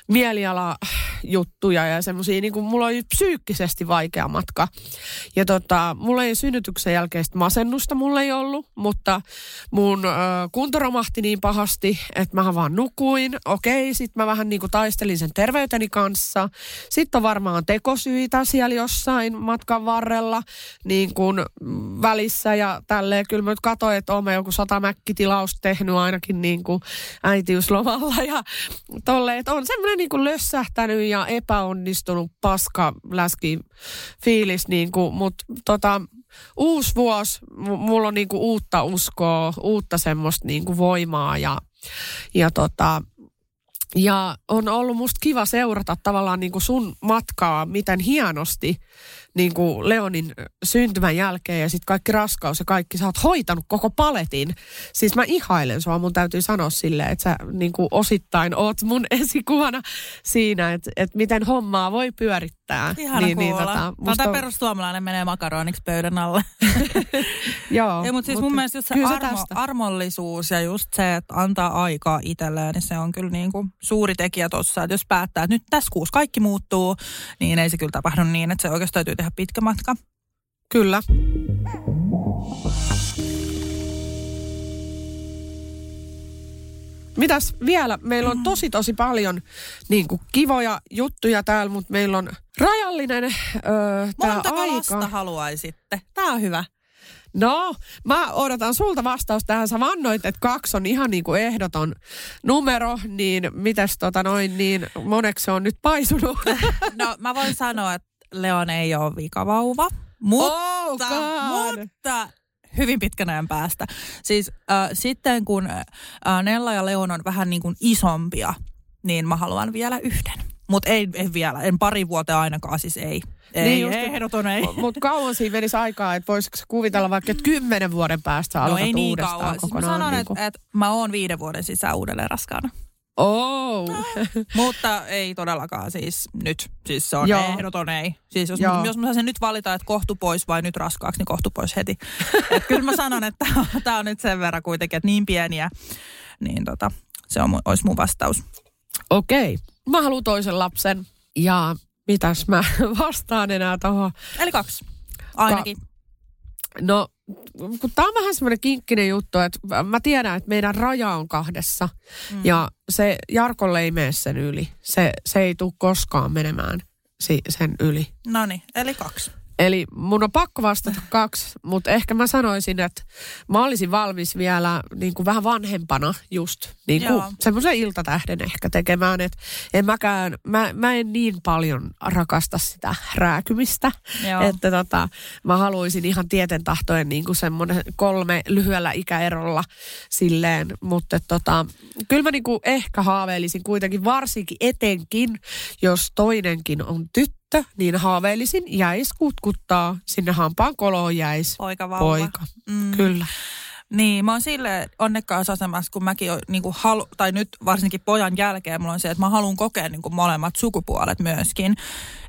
mielialajuttuja ja semmoisia, niin kuin mulla oli psyykkisesti vaikea matka. Ja tota, mulla ei synnytyksen jälkeistä masennusta mulla ei ollut, mutta mun ö, kunto romahti niin pahasti, että mä vaan nukuin. Okei, sit mä vähän niin kuin taistelin sen terveyteni kanssa. Sitten on varmaan tekosyitä siellä jossain matkan varrella niin kuin välissä ja tälleen. Kyllä mä nyt katsoin, että oon joku sata mäkkitilausta tehnyt ainakin niin kuin äitiyslomalla ja tolleen, että on semmoinen niin kuin lössähtänyt ja epäonnistunut paska läski fiilis, niin kuin, mutta tota, uusi vuosi, mulla on niin kuin uutta uskoa, uutta semmoista niin kuin voimaa ja, ja tota, ja on ollut musta kiva seurata tavallaan niin kuin sun matkaa, miten hienosti niin kuin Leonin syntymän jälkeen ja sitten kaikki raskaus ja kaikki, sä oot hoitanut koko paletin. Siis mä ihailen sua, mun täytyy sanoa silleen, että sä niin kuin osittain oot mun esikuvana siinä, että, että miten hommaa voi pyörittää. Ihana niin, kuulla. niin, tota, musta perustuomalainen menee makaroniksi pöydän alle. Joo, Ei, mutta siis mun mielestä just se armo, tästä. armollisuus ja just se, että antaa aikaa itselleen, niin se on kyllä niin kuin suuri tekijä tuossa. Että jos päättää, että nyt tässä kuussa kaikki muuttuu, niin ei se kyllä tapahdu niin, että se oikeasti täytyy tehdä pitkä matka. Kyllä. Mitäs vielä? Meillä on tosi tosi paljon niin kuin, kivoja juttuja täällä, mutta meillä on rajallinen öö, tämä aika. lasta haluaisitte? Tämä on hyvä. No, mä odotan sulta vastaus tähän. Sä vannoit, että kaksi on ihan niin kuin ehdoton numero, niin mitäs tota noin, niin moneksi se on nyt paisunut? No mä voin sanoa, että Leon ei ole vikavauva, mutta, Oh mutta hyvin pitkän ajan päästä. Siis äh, sitten kun äh, Nella ja Leon on vähän niin kuin isompia, niin mä haluan vielä yhden. Mutta ei, ei vielä, en pari vuotta ainakaan, siis ei. Ei, Niin just, ehdoton ei. Mutta kauan siinä menisi aikaa, että voisiko kuvitella vaikka, että kymmenen vuoden päästä No aloitat ei niin uudestaan kauan. Siis mä kokonaan. sanon, niin että et mä oon viiden vuoden sisään uudelleen raskaana. Oh. Mutta ei todellakaan siis nyt. Siis se on Joo. ehdoton ei. Siis jos, Joo. jos mä saisin nyt valita, että kohtu pois vai nyt raskaaksi, niin kohtu pois heti. Et kyllä mä sanon, että tämä on nyt sen verran kuitenkin, että niin pieniä. Niin tota, se on, olisi mun vastaus. Okei, mä haluan toisen lapsen. Ja mitäs mä vastaan enää tuohon? Eli kaksi. Ainakin. No, kun tää on vähän semmoinen kinkkinen juttu, että mä tiedän, että meidän raja on kahdessa. Mm. Ja se Jarkolle ei mene sen yli. Se, se ei tule koskaan menemään si, sen yli. No niin, eli kaksi. Eli mun on pakko vastata kaksi, mutta ehkä mä sanoisin, että mä olisin valmis vielä niin kuin vähän vanhempana just niin kuin semmoisen iltatähden ehkä tekemään. Että en mäkään, mä, mä en niin paljon rakasta sitä rääkymistä, Joo. että tota, mä haluaisin ihan tieten tahtoen niin kuin semmoinen kolme lyhyellä ikäerolla silleen, mutta tota, kyllä mä niin kuin ehkä haaveilisin kuitenkin varsinkin etenkin, jos toinenkin on tyttö, niin haaveilisin jäis kutkuttaa, sinne hampaan koloon jäis Poika vauva. poika. Mm. Kyllä. Niin, mä oon silleen onnekkaassa asemassa, kun mäkin oon, niin kuin halu, tai nyt varsinkin pojan jälkeen mulla on se, että mä haluan kokea niin kuin molemmat sukupuolet myöskin.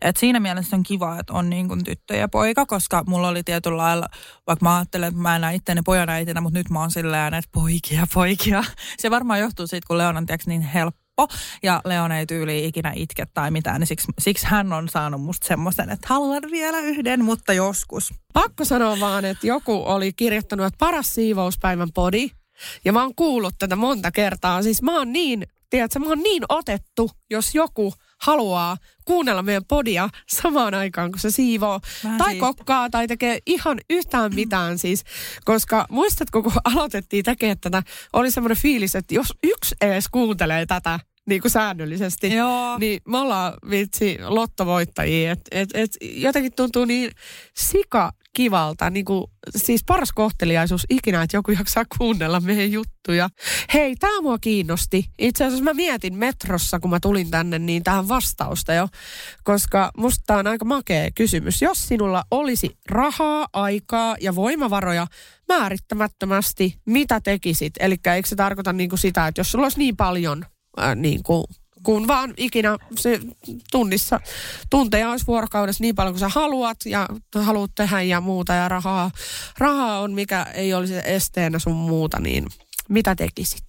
Et siinä mielessä on kiva, että on niin kuin tyttö ja poika, koska mulla oli tietyllä lailla, vaikka mä ajattelen, että mä en näe itteni pojan äitinä, mutta nyt mä oon silleen, että poikia, poikia. Se varmaan johtuu siitä, kun Leon on tiiäks, niin helppo. Ja Leon ei tyyli ikinä itke tai mitään, niin siksi, siksi hän on saanut musta semmoisen, että haluan vielä yhden, mutta joskus. Pakko sanoa vaan, että joku oli kirjoittanut, että paras siivouspäivän podi. Ja mä oon kuullut tätä monta kertaa. Siis mä oon niin, tiedätkö, mä oon niin otettu, jos joku haluaa kuunnella meidän podia samaan aikaan, kun se siivoo Vähän tai siisti. kokkaa tai tekee ihan yhtään mitään siis. Koska muistatko, kun aloitettiin tekemään tätä, oli semmoinen fiilis, että jos yksi edes kuuntelee tätä niin kuin säännöllisesti, Joo. niin me ollaan vitsi lottovoittajia. Et, et, et jotenkin tuntuu niin sika kivalta, niin kuin, siis paras kohteliaisuus ikinä, että joku jaksaa kuunnella meidän juttuja. Hei, tämä mua kiinnosti. Itse asiassa mä mietin metrossa, kun mä tulin tänne, niin tähän vastausta jo, koska musta tää on aika makea kysymys. Jos sinulla olisi rahaa, aikaa ja voimavaroja määrittämättömästi, mitä tekisit? Eli eikö se tarkoita niin kuin sitä, että jos sulla olisi niin paljon ää, niin kuin, kun vaan ikinä se tunnissa, tunteja olisi vuorokaudessa niin paljon kuin sä haluat ja haluat tehdä ja muuta ja rahaa, rahaa on mikä ei olisi esteenä sun muuta, niin mitä tekisit?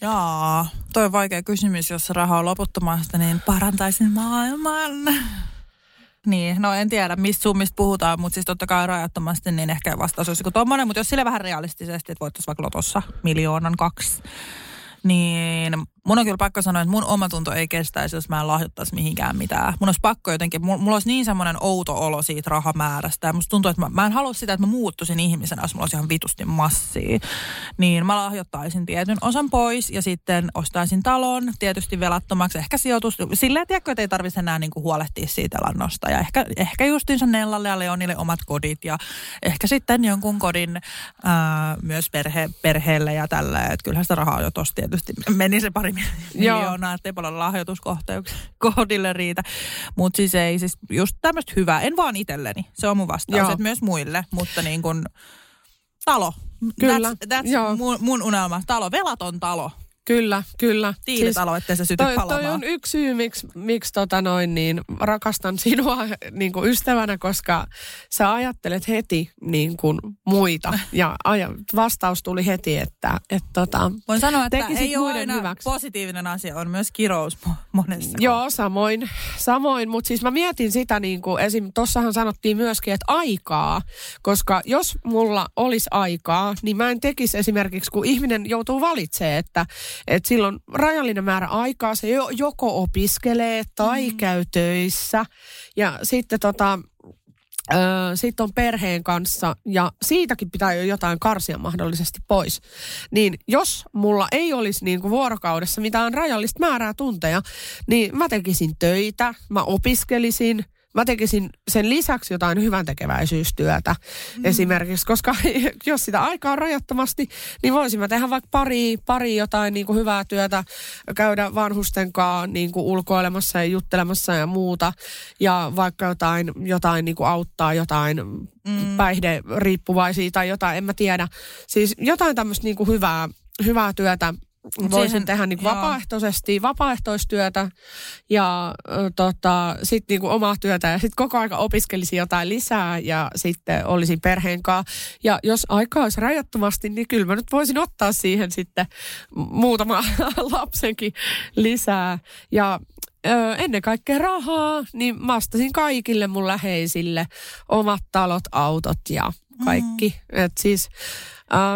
Jaa, toi on vaikea kysymys, jos raha on loputtomasti, niin parantaisin maailman. Niin, no en tiedä, mistä summista puhutaan, mutta siis totta kai rajattomasti, niin ehkä vastaus olisi tommonen, mutta jos sille vähän realistisesti, että voittaisi vaikka lotossa miljoonan kaksi, niin mun on kyllä pakko sanoa, että mun omatunto ei kestäisi, jos mä en lahjoittaisi mihinkään mitään. Mun olisi pakko jotenkin, mulla, olisi niin semmoinen outo olo siitä rahamäärästä. Ja musta tuntuu, että mä, mä en halua sitä, että mä muuttuisin ihmisenä, jos mulla olisi ihan vitusti massia. Niin mä lahjoittaisin tietyn osan pois ja sitten ostaisin talon, tietysti velattomaksi, ehkä sijoitus. Silleen, tiedätkö, että ei tarvitse enää niinku huolehtia siitä elannosta. Ja ehkä, ehkä justiinsa Nellalle ja Leonille omat kodit ja ehkä sitten jonkun kodin ää, myös perhe, perheelle ja tällä. Että kyllähän sitä rahaa jo tossa tietysti meni se pari miljoonaa, ettei paljon lahjoituskohdille riitä. Mutta siis ei, siis just tämmöistä hyvää. En vaan itselleni, se on mun vastaus, Joo. että myös muille, mutta niin kuin talo. Kyllä, That's, that's joo. mun, mun unelma. Talo, velaton talo. Kyllä, kyllä. Tiilitalo, ettei se syty toi, palamaan. toi on yksi syy, miksi, miksi tota noin, niin rakastan sinua niin kuin ystävänä, koska sä ajattelet heti niin kuin muita. Ja aja, vastaus tuli heti, että, että tota, Voin sanoa, että ei ole muiden aina hyväksi. positiivinen asia, on myös kirous mo- monessa. Joo, samoin. Samoin, mutta siis mä mietin sitä, niin kuin esim. tossahan sanottiin myöskin, että aikaa. Koska jos mulla olisi aikaa, niin mä en tekisi esimerkiksi, kun ihminen joutuu valitsemaan, että, että sillä on rajallinen määrä aikaa, se jo, joko opiskelee tai mm. käy töissä. Ja sitten tota, sitten on perheen kanssa ja siitäkin pitää jo jotain karsia mahdollisesti pois. Niin jos mulla ei olisi niin kuin vuorokaudessa mitään rajallista määrää tunteja, niin mä tekisin töitä, mä opiskelisin, mä tekisin sen lisäksi jotain hyvän tekeväisyystyötä mm. esimerkiksi, koska jos sitä aikaa on rajattomasti, niin voisin mä tehdä vaikka pari, pari jotain niin kuin hyvää työtä, käydä vanhusten kanssa niin kuin ulkoilemassa ja juttelemassa ja muuta, ja vaikka jotain, jotain niin kuin auttaa jotain mm. päihderiippuvaisia tai jotain, en mä tiedä. Siis jotain tämmöistä niin kuin hyvää, hyvää työtä voisin Siihen- tehdä niin joo. vapaaehtoisesti vapaaehtoistyötä ja tota, sitten niin omaa työtä ja sitten koko aika opiskelisin jotain lisää ja sitten olisin perheen kanssa. Ja jos aikaa olisi rajattomasti, niin kyllä mä nyt voisin ottaa siihen sitten muutama lapsenkin lisää. Ja ennen kaikkea rahaa, niin vastasin kaikille mun läheisille omat talot, autot ja kaikki. Mm. Et siis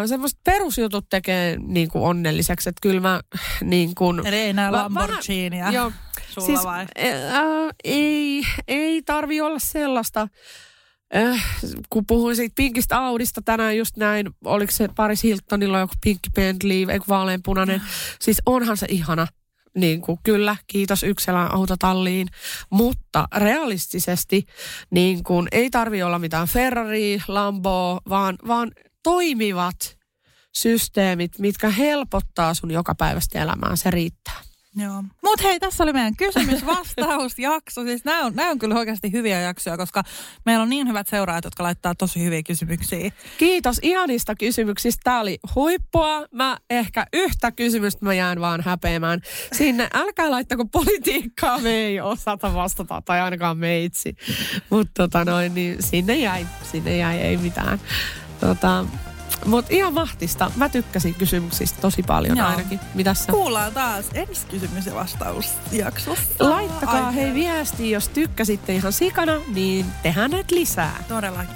semmoiset perusjutut tekee niin kuin onnelliseksi, että kyllä mä niin kuin... Eli ei nää Va- Joo, sulla siis, vai? Äh, ei, ei tarvi olla sellaista. Äh, kun puhuin siitä pinkistä Audista tänään just näin, oliko se Paris Hiltonilla joku pinkki Bentley, eikö vaaleanpunainen. Siis onhan se ihana. Niin kuin, kyllä, kiitos Ykselän autotalliin. Mutta realistisesti niin kuin, ei tarvi olla mitään Ferrari, Lamboa, vaan, vaan toimivat systeemit, mitkä helpottaa sun jokapäiväistä elämää. Se riittää. Joo. Mut hei, tässä oli meidän kysymys-vastausjakso. Siis nämä on, nämä on kyllä oikeasti hyviä jaksoja, koska meillä on niin hyvät seuraajat, jotka laittaa tosi hyviä kysymyksiä. Kiitos ihanista kysymyksistä. Tämä oli huippua. Mä ehkä yhtä kysymystä mä jään vaan häpeämään. Sinne älkää laittako politiikkaa, me ei osata vastata, tai ainakaan meitsi. Mutta tota noin, niin sinne jäi, sinne jäi, ei mitään. Tota, mutta ihan mahtista. Mä tykkäsin kysymyksistä tosi paljon Joo. ainakin. Mitäs sä? Kuullaan taas ensi kysymys- ja vastausjaksossa. Laittakaa Ai- hei viesti, jos tykkäsitte ihan sikana, niin tehdään näitä lisää. Todellakin.